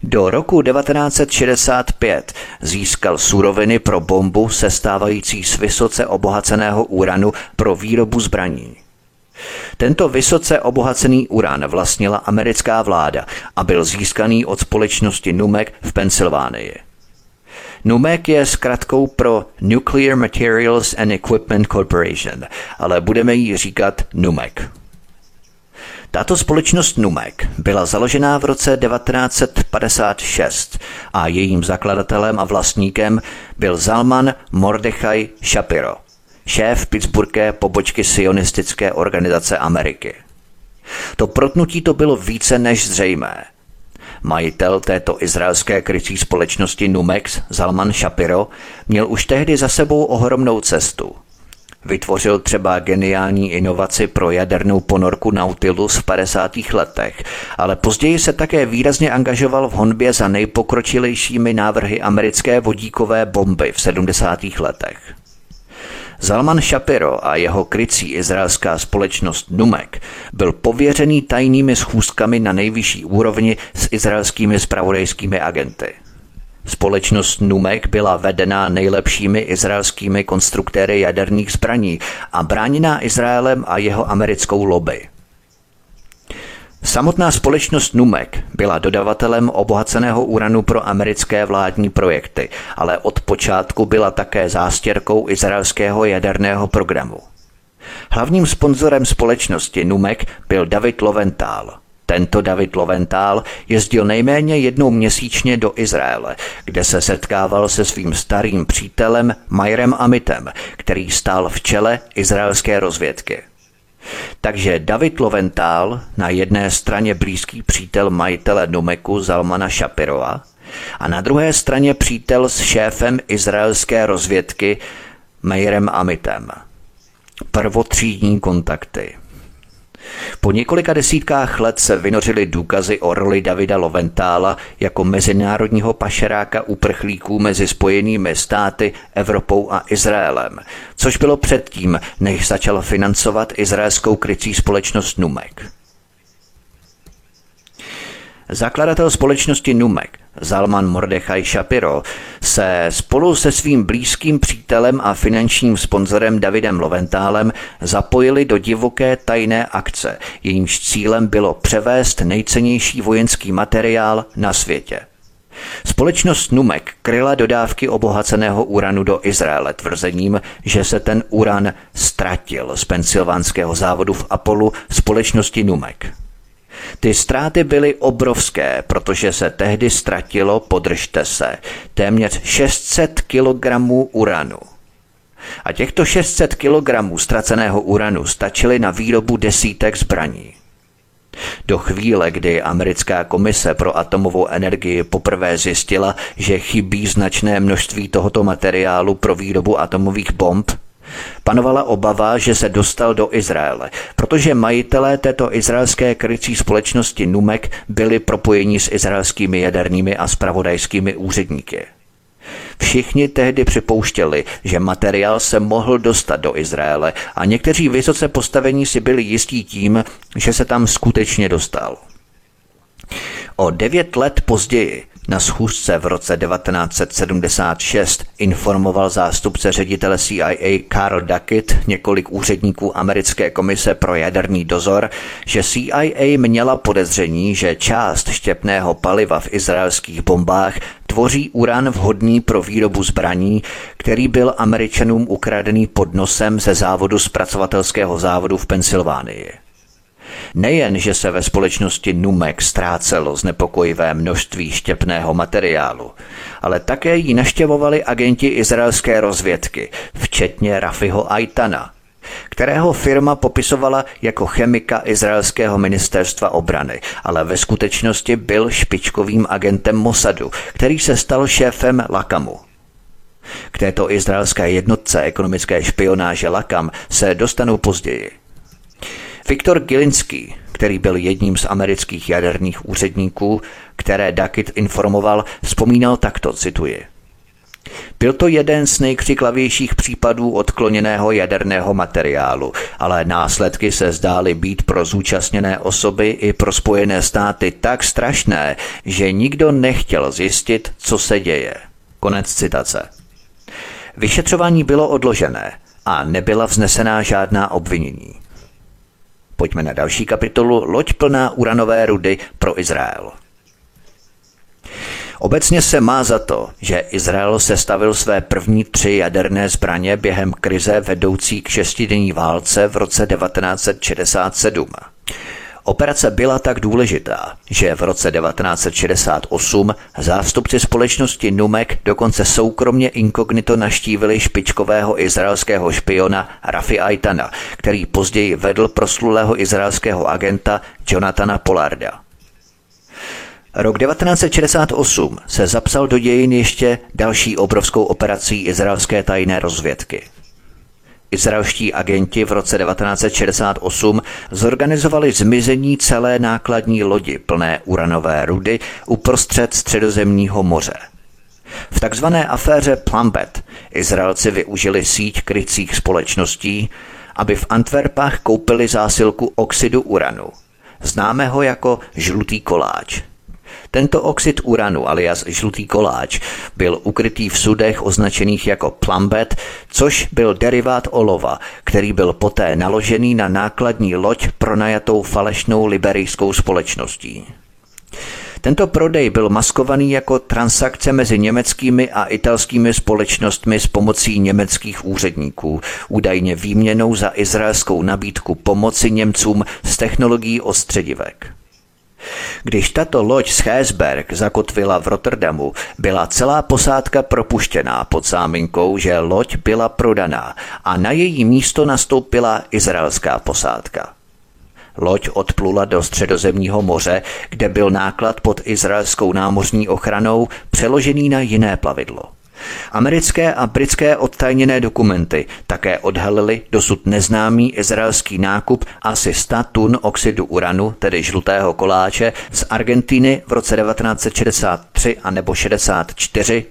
Do roku 1965 získal suroviny pro bombu sestávající z vysoce obohaceného uranu pro výrobu zbraní. Tento vysoce obohacený uran vlastnila americká vláda a byl získaný od společnosti Numek v Pensylvánii. NUMEC je zkratkou pro Nuclear Materials and Equipment Corporation, ale budeme jí říkat NUMEC. Tato společnost NUMEC byla založená v roce 1956 a jejím zakladatelem a vlastníkem byl Zalman Mordechai Shapiro, šéf Pittsburghské pobočky sionistické organizace Ameriky. To protnutí to bylo více než zřejmé – Majitel této izraelské krycí společnosti Numex, Zalman Shapiro, měl už tehdy za sebou ohromnou cestu. Vytvořil třeba geniální inovaci pro jadernou ponorku Nautilus v 50. letech, ale později se také výrazně angažoval v honbě za nejpokročilejšími návrhy americké vodíkové bomby v 70. letech. Zalman Shapiro a jeho krycí izraelská společnost Numek byl pověřený tajnými schůzkami na nejvyšší úrovni s izraelskými spravodajskými agenty. Společnost Numek byla vedená nejlepšími izraelskými konstruktéry jaderných zbraní a bráněná Izraelem a jeho americkou lobby. Samotná společnost Numek byla dodavatelem obohaceného uranu pro americké vládní projekty, ale od počátku byla také zástěrkou izraelského jaderného programu. Hlavním sponzorem společnosti Numek byl David Loventhal. Tento David Loventhal jezdil nejméně jednou měsíčně do Izraele, kde se setkával se svým starým přítelem Majrem Amitem, který stál v čele izraelské rozvědky. Takže David Loventál, na jedné straně blízký přítel majitele Numeku Zalmana Shapirova a na druhé straně přítel s šéfem izraelské rozvědky Meirem Amitem. Prvotřídní kontakty. Po několika desítkách let se vynořily důkazy o roli Davida Loventála jako mezinárodního pašeráka uprchlíků mezi spojenými státy, Evropou a Izraelem, což bylo předtím, než začal financovat izraelskou krycí společnost Numek. Zakladatel společnosti Numek, Zalman Mordechai Shapiro, se spolu se svým blízkým přítelem a finančním sponzorem Davidem Loventálem zapojili do divoké tajné akce, jejímž cílem bylo převést nejcennější vojenský materiál na světě. Společnost Numek kryla dodávky obohaceného uranu do Izraele tvrzením, že se ten uran ztratil z pensylvánského závodu v Apollu společnosti Numek. Ty ztráty byly obrovské, protože se tehdy ztratilo, podržte se, téměř 600 kg uranu. A těchto 600 kg ztraceného uranu stačily na výrobu desítek zbraní. Do chvíle, kdy americká komise pro atomovou energii poprvé zjistila, že chybí značné množství tohoto materiálu pro výrobu atomových bomb, Panovala obava, že se dostal do Izraele, protože majitelé této izraelské krycí společnosti Numek byli propojeni s izraelskými jadernými a spravodajskými úředníky. Všichni tehdy připouštěli, že materiál se mohl dostat do Izraele a někteří vysoce postavení si byli jistí tím, že se tam skutečně dostal. O devět let později Na schůzce v roce 1976 informoval zástupce ředitele CIA Carl Duckett několik úředníků americké komise pro jaderný dozor, že CIA měla podezření, že část štěpného paliva v izraelských bombách tvoří uran vhodný pro výrobu zbraní, který byl američanům ukradený pod nosem ze závodu zpracovatelského závodu v Pensylvánii. Nejen, že se ve společnosti Numek ztrácelo znepokojivé množství štěpného materiálu, ale také ji naštěvovali agenti izraelské rozvědky, včetně Rafiho Aitana, kterého firma popisovala jako chemika izraelského ministerstva obrany, ale ve skutečnosti byl špičkovým agentem Mossadu, který se stal šéfem Lakamu. K této izraelské jednotce ekonomické špionáže Lakam se dostanou později. Viktor Gilinský, který byl jedním z amerických jaderných úředníků, které Duckett informoval, vzpomínal takto, cituji. Byl to jeden z nejkřiklavějších případů odkloněného jaderného materiálu, ale následky se zdály být pro zúčastněné osoby i pro spojené státy tak strašné, že nikdo nechtěl zjistit, co se děje. Konec citace. Vyšetřování bylo odložené a nebyla vznesená žádná obvinění. Pojďme na další kapitolu Loď plná uranové rudy pro Izrael. Obecně se má za to, že Izrael sestavil své první tři jaderné zbraně během krize vedoucí k šestidenní válce v roce 1967. Operace byla tak důležitá, že v roce 1968 zástupci společnosti Numek dokonce soukromně inkognito naštívili špičkového izraelského špiona Rafi Aitana, který později vedl proslulého izraelského agenta Jonathana Polarda. Rok 1968 se zapsal do dějin ještě další obrovskou operací izraelské tajné rozvědky – Izraelští agenti v roce 1968 zorganizovali zmizení celé nákladní lodi plné uranové rudy uprostřed středozemního moře. V takzvané aféře Plumbet Izraelci využili síť krycích společností, aby v Antwerpách koupili zásilku oxidu uranu, známého jako žlutý koláč – tento oxid uranu alias žlutý koláč byl ukrytý v sudech označených jako plumbet, což byl derivát olova, který byl poté naložený na nákladní loď pronajatou falešnou liberijskou společností. Tento prodej byl maskovaný jako transakce mezi německými a italskými společnostmi s pomocí německých úředníků, údajně výměnou za izraelskou nabídku pomoci Němcům s technologií ostředivek. Když tato loď z Heesberg zakotvila v Rotterdamu, byla celá posádka propuštěná pod záminkou, že loď byla prodaná a na její místo nastoupila izraelská posádka. Loď odplula do středozemního moře, kde byl náklad pod izraelskou námořní ochranou přeložený na jiné plavidlo. Americké a britské odtajněné dokumenty také odhalily dosud neznámý izraelský nákup asi 100 tun oxidu uranu, tedy žlutého koláče, z Argentiny v roce 1963 a nebo 64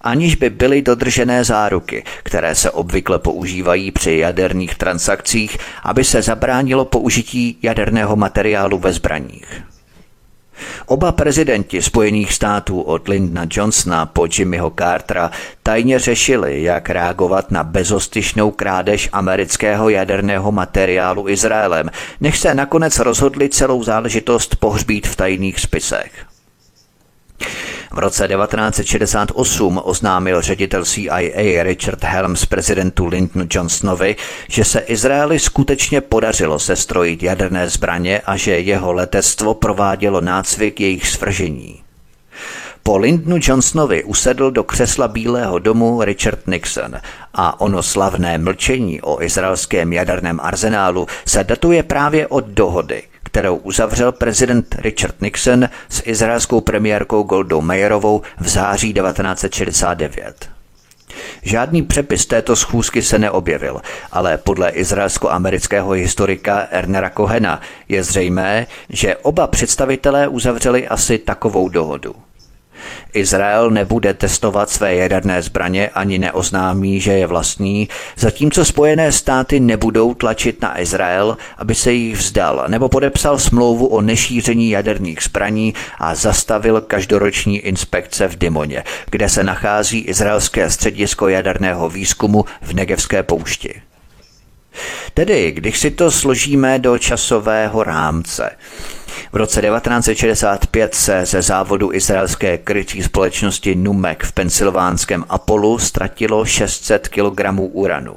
aniž by byly dodržené záruky, které se obvykle používají při jaderných transakcích, aby se zabránilo použití jaderného materiálu ve zbraních. Oba prezidenti Spojených států od Lyndona Johnsona po Jimmyho Cartera tajně řešili, jak reagovat na bezostyšnou krádež amerického jaderného materiálu Izraelem, než se nakonec rozhodli celou záležitost pohřbít v tajných spisech. V roce 1968 oznámil ředitel CIA Richard Helms prezidentu Lyndonu Johnsonovi, že se Izraeli skutečně podařilo sestrojit jaderné zbraně a že jeho letectvo provádělo nácvik jejich svržení. Po Lyndonu Johnsonovi usedl do křesla Bílého domu Richard Nixon a ono slavné mlčení o izraelském jaderném arzenálu se datuje právě od dohody – kterou uzavřel prezident Richard Nixon s izraelskou premiérkou Goldou Meyerovou v září 1969. Žádný přepis této schůzky se neobjevil, ale podle izraelsko-amerického historika Ernera Kohena je zřejmé, že oba představitelé uzavřeli asi takovou dohodu. Izrael nebude testovat své jaderné zbraně ani neoznámí, že je vlastní, zatímco Spojené státy nebudou tlačit na Izrael, aby se jich vzdal nebo podepsal smlouvu o nešíření jaderných zbraní a zastavil každoroční inspekce v Dimoně, kde se nachází izraelské středisko jaderného výzkumu v Negevské poušti. Tedy, když si to složíme do časového rámce, v roce 1965 se ze závodu izraelské krycí společnosti Numek v pensylvánském Apollu ztratilo 600 kg uranu.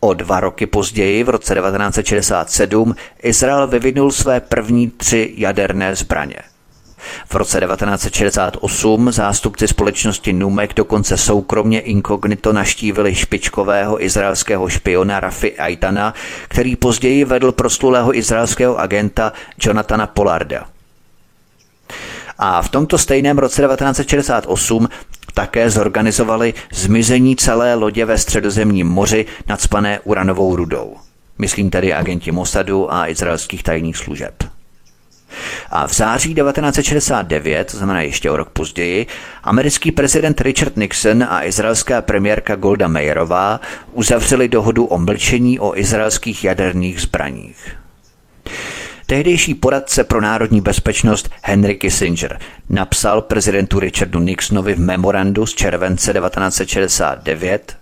O dva roky později, v roce 1967, Izrael vyvinul své první tři jaderné zbraně. V roce 1968 zástupci společnosti Numek dokonce soukromně inkognito naštívili špičkového izraelského špiona Rafi Aitana, který později vedl proslulého izraelského agenta Jonathana Polarda. A v tomto stejném roce 1968 také zorganizovali zmizení celé lodě ve středozemním moři nadspané uranovou rudou. Myslím tedy agenti Mossadu a izraelských tajných služeb. A v září 1969, to znamená ještě o rok později, americký prezident Richard Nixon a izraelská premiérka Golda Meyerová uzavřeli dohodu o mlčení o izraelských jaderných zbraních. Tehdejší poradce pro národní bezpečnost Henry Kissinger napsal prezidentu Richardu Nixonovi v memorandu z července 1969,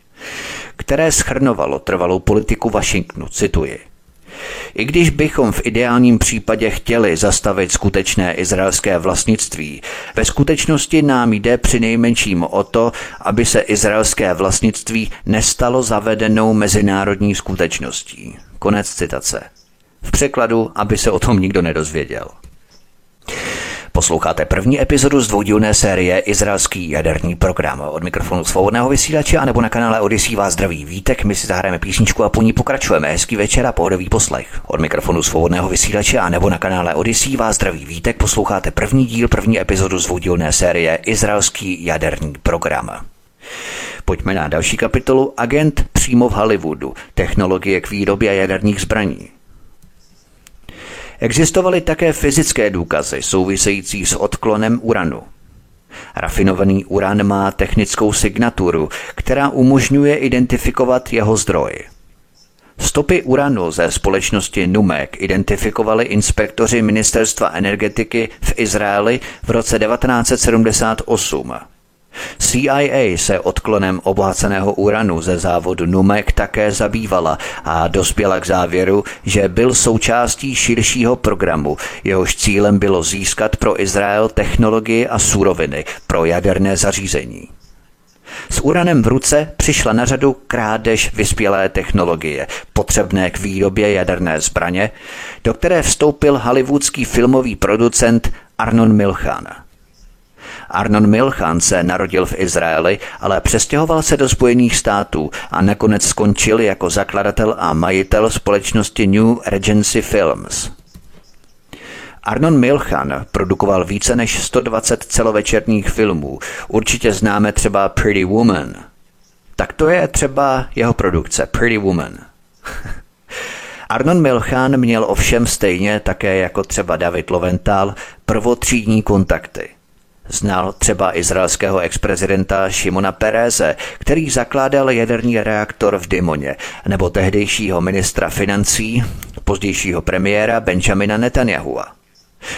které schrnovalo trvalou politiku Washingtonu, cituji. I když bychom v ideálním případě chtěli zastavit skutečné izraelské vlastnictví, ve skutečnosti nám jde při nejmenším o to, aby se izraelské vlastnictví nestalo zavedenou mezinárodní skutečností. Konec citace. V překladu, aby se o tom nikdo nedozvěděl. Posloucháte první epizodu z dvoudílné série Izraelský jaderný program. Od mikrofonu svobodného vysílače a nebo na kanále Odisí vás zdraví vítek. My si zahrajeme písničku a po ní pokračujeme. Hezký večer a pohodový poslech. Od mikrofonu svobodného vysílače a nebo na kanále Odisí vás zdraví vítek. Posloucháte první díl, první epizodu z dvoudílné série Izraelský jaderný program. Pojďme na další kapitolu Agent přímo v Hollywoodu. Technologie k výrobě jaderných zbraní. Existovaly také fyzické důkazy související s odklonem uranu. Rafinovaný uran má technickou signaturu, která umožňuje identifikovat jeho zdroj. Stopy uranu ze společnosti Numek identifikovali inspektoři Ministerstva energetiky v Izraeli v roce 1978. CIA se odklonem obohaceného uranu ze závodu Numek také zabývala a dospěla k závěru, že byl součástí širšího programu, jehož cílem bylo získat pro Izrael technologie a suroviny pro jaderné zařízení. S uranem v ruce přišla na řadu krádež vyspělé technologie, potřebné k výrobě jaderné zbraně, do které vstoupil hollywoodský filmový producent Arnon Milchan – Arnon Milchan se narodil v Izraeli, ale přestěhoval se do Spojených států a nakonec skončil jako zakladatel a majitel společnosti New Regency Films. Arnon Milchan produkoval více než 120 celovečerních filmů. Určitě známe třeba Pretty Woman. Tak to je třeba jeho produkce Pretty Woman. Arnon Milchan měl ovšem stejně také jako třeba David Loventhal prvotřídní kontakty – Znal třeba izraelského ex-prezidenta Šimona Pereze, který zakládal jaderný reaktor v Dimoně, nebo tehdejšího ministra financí, pozdějšího premiéra Benjamina Netanyahua.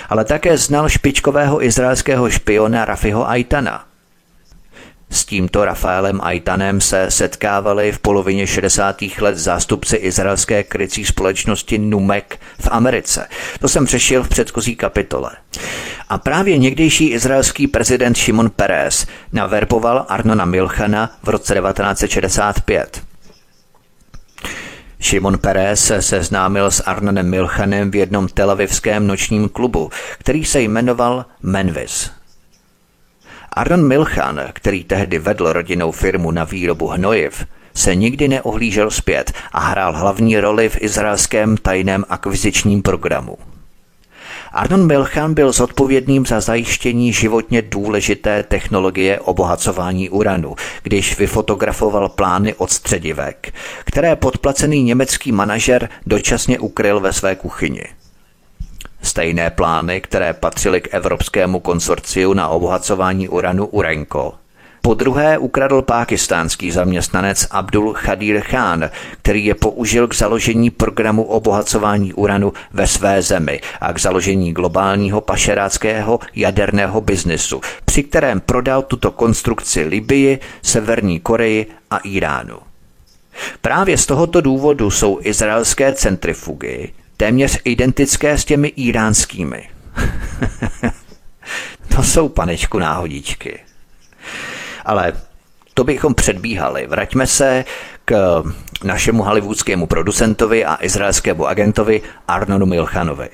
Ale také znal špičkového izraelského špiona Rafiho Aitana. S tímto Rafaelem Aitanem se setkávali v polovině 60. let zástupci izraelské krycí společnosti Numek v Americe. To jsem řešil v předchozí kapitole. A právě někdejší izraelský prezident Shimon Peres naverboval Arnona Milchana v roce 1965. Šimon Peres se seznámil s Arnonem Milchanem v jednom telavivském nočním klubu, který se jmenoval Menvis. Arnon Milchan, který tehdy vedl rodinnou firmu na výrobu hnojiv, se nikdy neohlížel zpět a hrál hlavní roli v izraelském tajném akvizičním programu. Arnon Milchan byl zodpovědným za zajištění životně důležité technologie obohacování uranu, když vyfotografoval plány odstředivek, které podplacený německý manažer dočasně ukryl ve své kuchyni. Stejné plány, které patřily k Evropskému konsorciu na obohacování uranu Urenko. Po druhé ukradl pákistánský zaměstnanec Abdul Khadir Khan, který je použil k založení programu obohacování uranu ve své zemi a k založení globálního pašeráckého jaderného biznesu, při kterém prodal tuto konstrukci Libii, Severní Koreji a Iránu. Právě z tohoto důvodu jsou izraelské centrifugy téměř identické s těmi iránskými. to jsou panečku náhodičky. Ale to bychom předbíhali. Vraťme se k našemu hollywoodskému producentovi a izraelskému agentovi Arnonu Milchanovi.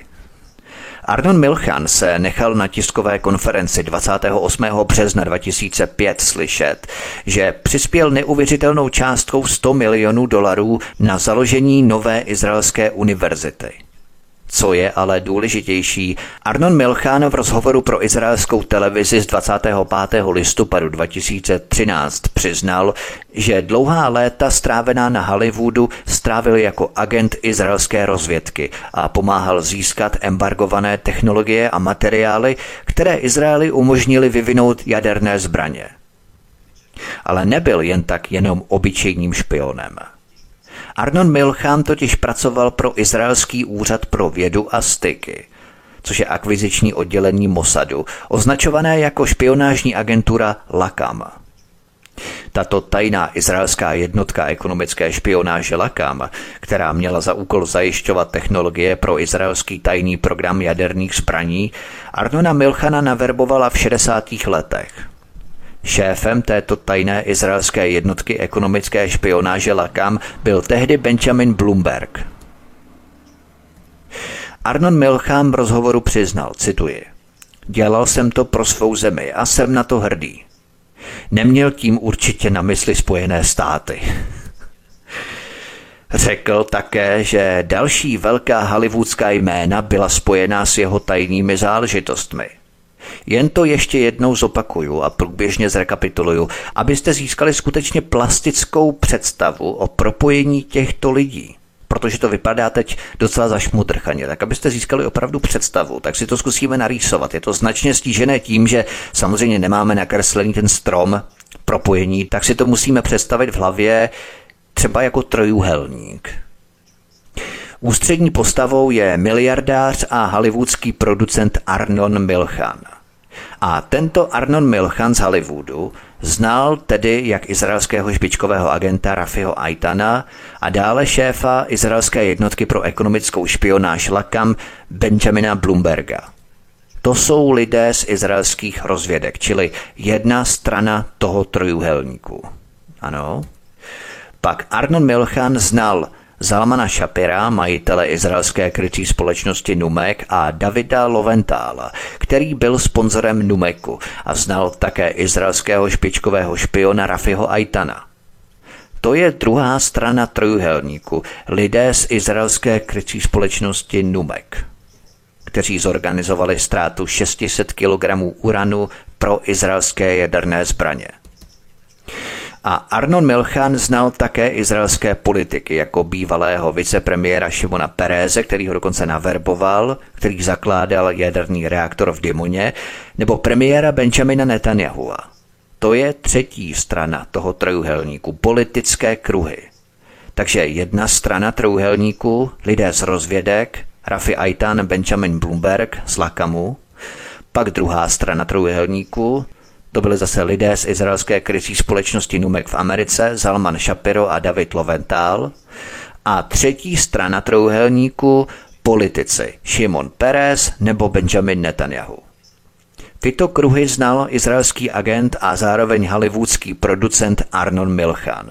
Arnon Milchan se nechal na tiskové konferenci 28. března 2005 slyšet, že přispěl neuvěřitelnou částkou 100 milionů dolarů na založení nové izraelské univerzity – co je ale důležitější, Arnon Milchan v rozhovoru pro izraelskou televizi z 25. listopadu 2013 přiznal, že dlouhá léta strávená na Hollywoodu strávil jako agent izraelské rozvědky a pomáhal získat embargované technologie a materiály, které Izraeli umožnili vyvinout jaderné zbraně. Ale nebyl jen tak jenom obyčejným špionem. Arnon Milchan totiž pracoval pro Izraelský úřad pro vědu a styky, což je akviziční oddělení Mossadu, označované jako špionážní agentura Lakam. Tato tajná izraelská jednotka ekonomické špionáže Lakam, která měla za úkol zajišťovat technologie pro izraelský tajný program jaderných zbraní, Arnona Milchana naverbovala v 60. letech. Šéfem této tajné izraelské jednotky ekonomické špionáže Lakam byl tehdy Benjamin Bloomberg. Arnon Milchám v rozhovoru přiznal, cituji, Dělal jsem to pro svou zemi a jsem na to hrdý. Neměl tím určitě na mysli Spojené státy. Řekl také, že další velká hollywoodská jména byla spojená s jeho tajnými záležitostmi. Jen to ještě jednou zopakuju a průběžně zrekapituluju, abyste získali skutečně plastickou představu o propojení těchto lidí protože to vypadá teď docela zašmudrchaně, tak abyste získali opravdu představu, tak si to zkusíme narýsovat. Je to značně stížené tím, že samozřejmě nemáme nakreslený ten strom propojení, tak si to musíme představit v hlavě třeba jako trojuhelník. Ústřední postavou je miliardář a hollywoodský producent Arnon Milchan – a tento Arnon Milchan z Hollywoodu znal tedy jak izraelského špičkového agenta Rafiho Aitana a dále šéfa izraelské jednotky pro ekonomickou špionáž Lakam Benjamina Bloomberga. To jsou lidé z izraelských rozvědek, čili jedna strana toho trojuhelníku. Ano. Pak Arnon Milchan znal Zalmana Shapira, majitele izraelské krycí společnosti Numek a Davida Loventála, který byl sponzorem Numeku a znal také izraelského špičkového špiona Rafiho Aitana. To je druhá strana trojuhelníku, lidé z izraelské krycí společnosti Numek, kteří zorganizovali ztrátu 600 kg uranu pro izraelské jaderné zbraně. A Arnon Milchan znal také izraelské politiky, jako bývalého vicepremiéra Šimona Peréze, který ho dokonce naverboval, který zakládal jaderný reaktor v Dimoně, nebo premiéra Benjamina Netanyahua. To je třetí strana toho trojuhelníku, politické kruhy. Takže jedna strana trojuhelníku, lidé z rozvědek, Rafi Aitan, Benjamin Bloomberg z Lakamu, pak druhá strana trojuhelníku, to byli zase lidé z izraelské krycí společnosti Numek v Americe, Zalman Shapiro a David Loventhal. A třetí strana trouhelníku politici Shimon Peres nebo Benjamin Netanyahu. Tyto kruhy znal izraelský agent a zároveň hollywoodský producent Arnon Milchan.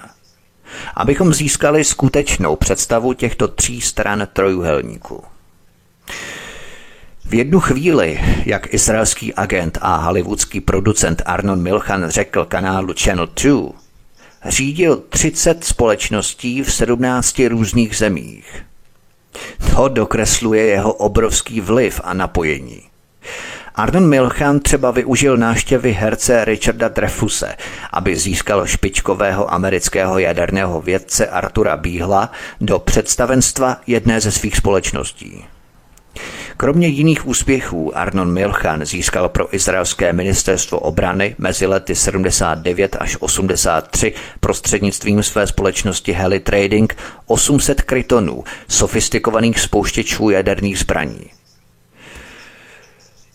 Abychom získali skutečnou představu těchto tří stran trojuhelníku. V jednu chvíli, jak izraelský agent a hollywoodský producent Arnon Milchan řekl kanálu Channel 2, řídil 30 společností v 17 různých zemích. To dokresluje jeho obrovský vliv a napojení. Arnon Milchan třeba využil náštěvy herce Richarda Dreyfuse, aby získal špičkového amerického jaderného vědce Artura Bíhla do představenstva jedné ze svých společností. Kromě jiných úspěchů Arnon Milchan získal pro izraelské ministerstvo obrany mezi lety 79 až 83 prostřednictvím své společnosti Heli Trading 800 krytonů sofistikovaných spouštěčů jaderných zbraní.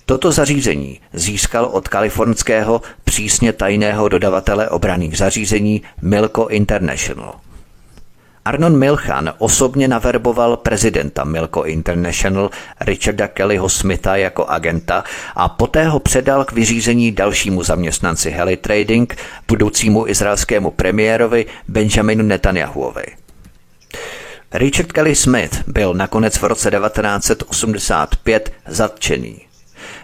Toto zařízení získal od kalifornského přísně tajného dodavatele obraných zařízení Milco International – Arnon Milchan osobně naverboval prezidenta Milko International Richarda Kellyho Smitha jako agenta a poté ho předal k vyřízení dalšímu zaměstnanci Heli Trading, budoucímu izraelskému premiérovi Benjaminu Netanyahuovi. Richard Kelly Smith byl nakonec v roce 1985 zatčený.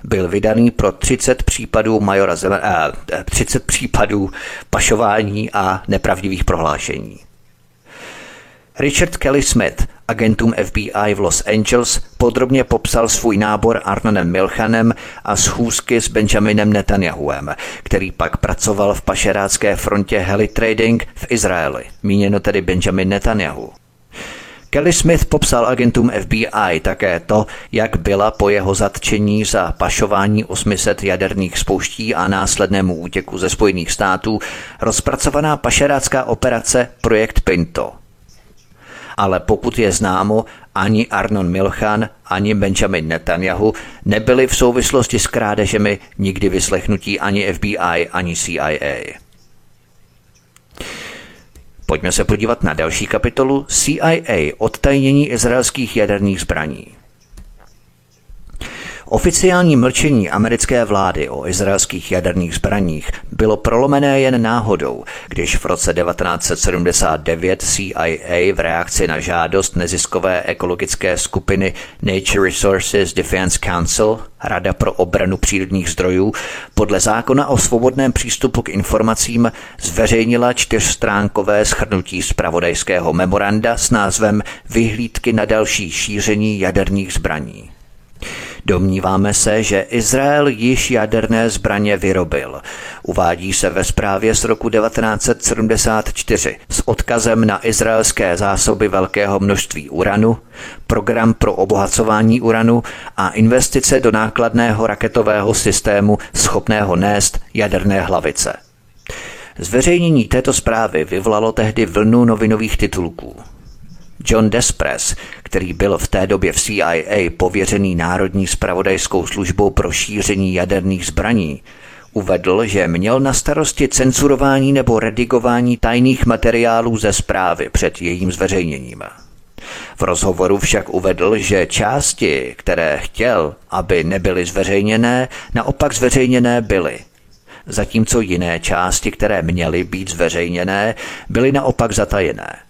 Byl vydaný pro 30 případů majora Zem, eh, 30 případů pašování a nepravdivých prohlášení. Richard Kelly Smith, agentům FBI v Los Angeles, podrobně popsal svůj nábor Arnonem Milchanem a schůzky s Benjaminem Netanyahuem, který pak pracoval v pašerácké frontě Heli Trading v Izraeli, míněno tedy Benjamin Netanyahu. Kelly Smith popsal agentům FBI také to, jak byla po jeho zatčení za pašování 800 jaderných spouští a následnému útěku ze Spojených států rozpracovaná pašerácká operace Projekt Pinto – ale pokud je známo, ani Arnon Milchan, ani Benjamin Netanyahu nebyli v souvislosti s krádežemi nikdy vyslechnutí ani FBI, ani CIA. Pojďme se podívat na další kapitolu CIA odtajnění izraelských jaderných zbraní. Oficiální mlčení americké vlády o izraelských jaderných zbraních bylo prolomené jen náhodou, když v roce 1979 CIA v reakci na žádost neziskové ekologické skupiny Nature Resources Defense Council, Rada pro obranu přírodních zdrojů, podle zákona o svobodném přístupu k informacím zveřejnila čtyřstránkové schrnutí zpravodajského memoranda s názvem Vyhlídky na další šíření jaderných zbraní. Domníváme se, že Izrael již jaderné zbraně vyrobil. Uvádí se ve zprávě z roku 1974 s odkazem na izraelské zásoby velkého množství uranu, program pro obohacování uranu a investice do nákladného raketového systému schopného nést jaderné hlavice. Zveřejnění této zprávy vyvolalo tehdy vlnu novinových titulků. John Despres, který byl v té době v CIA pověřený Národní spravodajskou službou pro šíření jaderných zbraní, uvedl, že měl na starosti cenzurování nebo redigování tajných materiálů ze zprávy před jejím zveřejněním. V rozhovoru však uvedl, že části, které chtěl, aby nebyly zveřejněné, naopak zveřejněné byly. Zatímco jiné části, které měly být zveřejněné, byly naopak zatajené.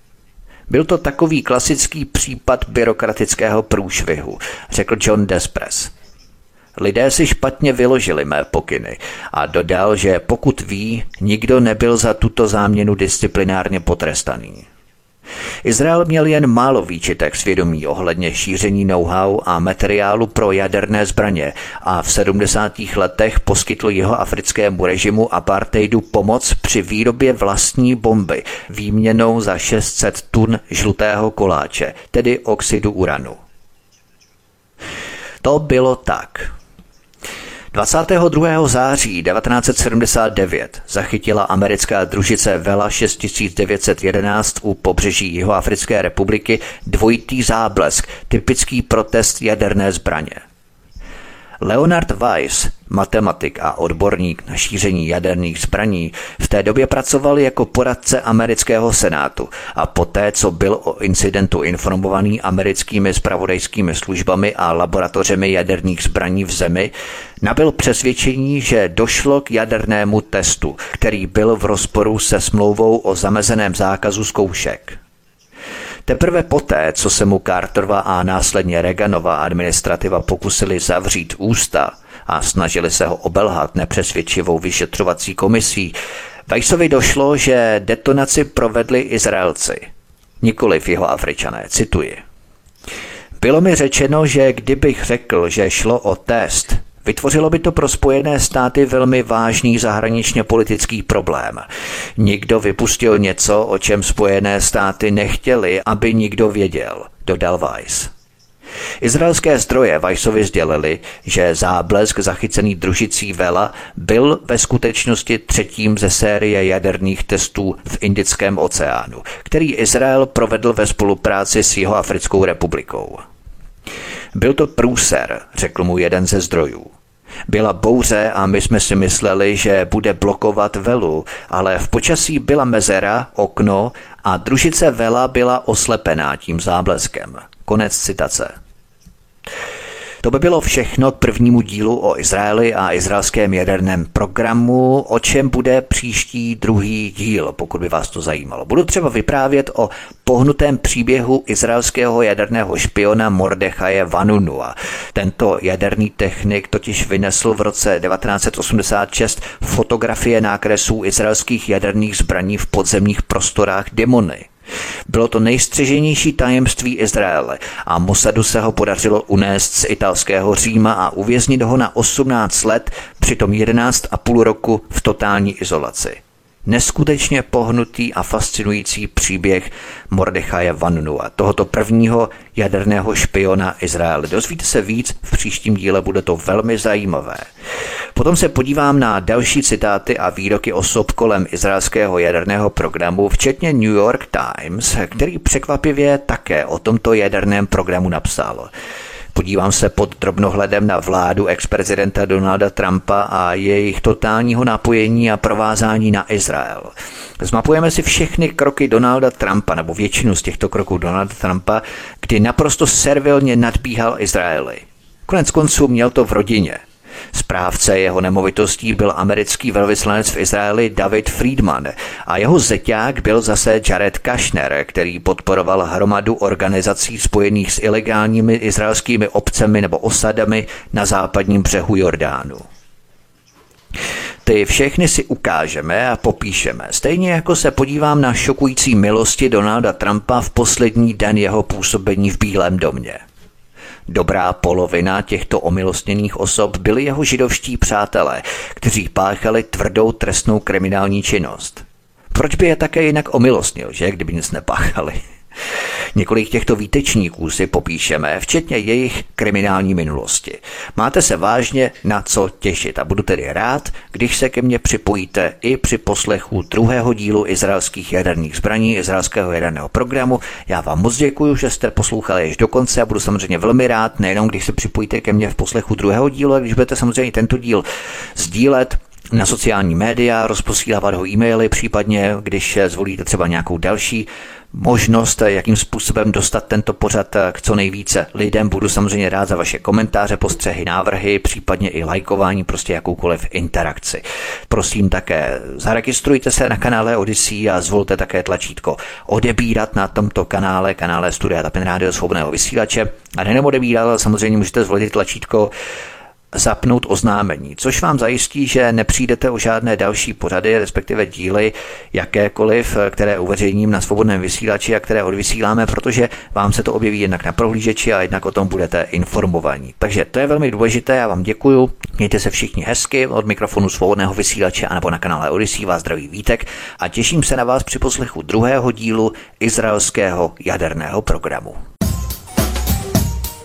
Byl to takový klasický případ byrokratického průšvihu, řekl John Despres. Lidé si špatně vyložili mé pokyny a dodal, že pokud ví, nikdo nebyl za tuto záměnu disciplinárně potrestaný. Izrael měl jen málo výčitek svědomí ohledně šíření know-how a materiálu pro jaderné zbraně a v 70. letech poskytl jeho africkému režimu apartheidu pomoc při výrobě vlastní bomby výměnou za 600 tun žlutého koláče, tedy oxidu uranu. To bylo tak. 22. září 1979 zachytila americká družice Vela 6911 u pobřeží Jihoafrické republiky dvojitý záblesk, typický protest jaderné zbraně. Leonard Weiss, matematik a odborník na šíření jaderných zbraní, v té době pracoval jako poradce amerického senátu a poté, co byl o incidentu informovaný americkými spravodajskými službami a laboratořemi jaderných zbraní v zemi, nabil přesvědčení, že došlo k jadernému testu, který byl v rozporu se smlouvou o zamezeném zákazu zkoušek. Teprve poté, co se mu Carterova a následně Reaganova administrativa pokusili zavřít ústa a snažili se ho obelhat nepřesvědčivou vyšetřovací komisí, Weissovi došlo, že detonaci provedli Izraelci, nikoliv jeho Afričané, cituji. Bylo mi řečeno, že kdybych řekl, že šlo o test, Vytvořilo by to pro Spojené státy velmi vážný zahraničně politický problém. Nikdo vypustil něco, o čem Spojené státy nechtěli, aby nikdo věděl, dodal Weiss. Izraelské zdroje Vajsovi sdělili, že záblesk zachycený družicí Vela byl ve skutečnosti třetím ze série jaderných testů v Indickém oceánu, který Izrael provedl ve spolupráci s jeho Africkou republikou. Byl to průser, řekl mu jeden ze zdrojů. Byla bouře a my jsme si mysleli, že bude blokovat velu, ale v počasí byla mezera, okno a družice vela byla oslepená tím zábleskem. Konec citace. To by bylo všechno k prvnímu dílu o Izraeli a izraelském jaderném programu, o čem bude příští druhý díl, pokud by vás to zajímalo. Budu třeba vyprávět o pohnutém příběhu izraelského jaderného špiona Mordechaje Vanunua. Tento jaderný technik totiž vynesl v roce 1986 fotografie nákresů izraelských jaderných zbraní v podzemních prostorách Demony. Bylo to nejstřeženější tajemství Izraele a Mossadu se ho podařilo unést z italského Říma a uvěznit ho na 18 let, přitom 11 a půl roku v totální izolaci. Neskutečně pohnutý a fascinující příběh Mordechaje Vannua, tohoto prvního jaderného špiona Izraele. Dozvíte se víc, v příštím díle bude to velmi zajímavé. Potom se podívám na další citáty a výroky osob kolem izraelského jaderného programu, včetně New York Times, který překvapivě také o tomto jaderném programu napsal. Podívám se pod drobnohledem na vládu ex-prezidenta Donalda Trumpa a jejich totálního napojení a provázání na Izrael. Zmapujeme si všechny kroky Donalda Trumpa, nebo většinu z těchto kroků Donalda Trumpa, kdy naprosto servilně nadbíhal Izraeli. Konec konců měl to v rodině. Správce jeho nemovitostí byl americký velvyslanec v Izraeli David Friedman a jeho zeťák byl zase Jared Kushner, který podporoval hromadu organizací spojených s ilegálními izraelskými obcemi nebo osadami na západním břehu Jordánu. Ty všechny si ukážeme a popíšeme, stejně jako se podívám na šokující milosti Donalda Trumpa v poslední den jeho působení v Bílém domě. Dobrá polovina těchto omilostněných osob byli jeho židovští přátelé, kteří páchali tvrdou trestnou kriminální činnost. Proč by je také jinak omilostnil, že, kdyby nic nepáchali? Několik těchto výtečníků si popíšeme, včetně jejich kriminální minulosti. Máte se vážně na co těšit a budu tedy rád, když se ke mně připojíte i při poslechu druhého dílu izraelských jaderných zbraní, izraelského jaderného programu. Já vám moc děkuji, že jste poslouchali až do konce a budu samozřejmě velmi rád, nejenom když se připojíte ke mně v poslechu druhého dílu, ale když budete samozřejmě tento díl sdílet, na sociální média, rozposílávat ho e-maily, případně když zvolíte třeba nějakou další možnost, jakým způsobem dostat tento pořad k co nejvíce lidem. Budu samozřejmě rád za vaše komentáře, postřehy, návrhy, případně i lajkování, prostě jakoukoliv interakci. Prosím také, zaregistrujte se na kanále Odyssey a zvolte také tlačítko odebírat na tomto kanále, kanále Studia Tapin Radio Svobodného vysílače. A nejenom odebírat, ale samozřejmě můžete zvolit tlačítko zapnout oznámení, což vám zajistí, že nepřijdete o žádné další pořady, respektive díly jakékoliv, které uveřejním na svobodném vysílači a které odvysíláme, protože vám se to objeví jednak na prohlížeči a jednak o tom budete informovaní. Takže to je velmi důležité, já vám děkuju. Mějte se všichni hezky od mikrofonu svobodného vysílače a nebo na kanále Odyssey vás zdraví Vítek a těším se na vás při poslechu druhého dílu izraelského jaderného programu.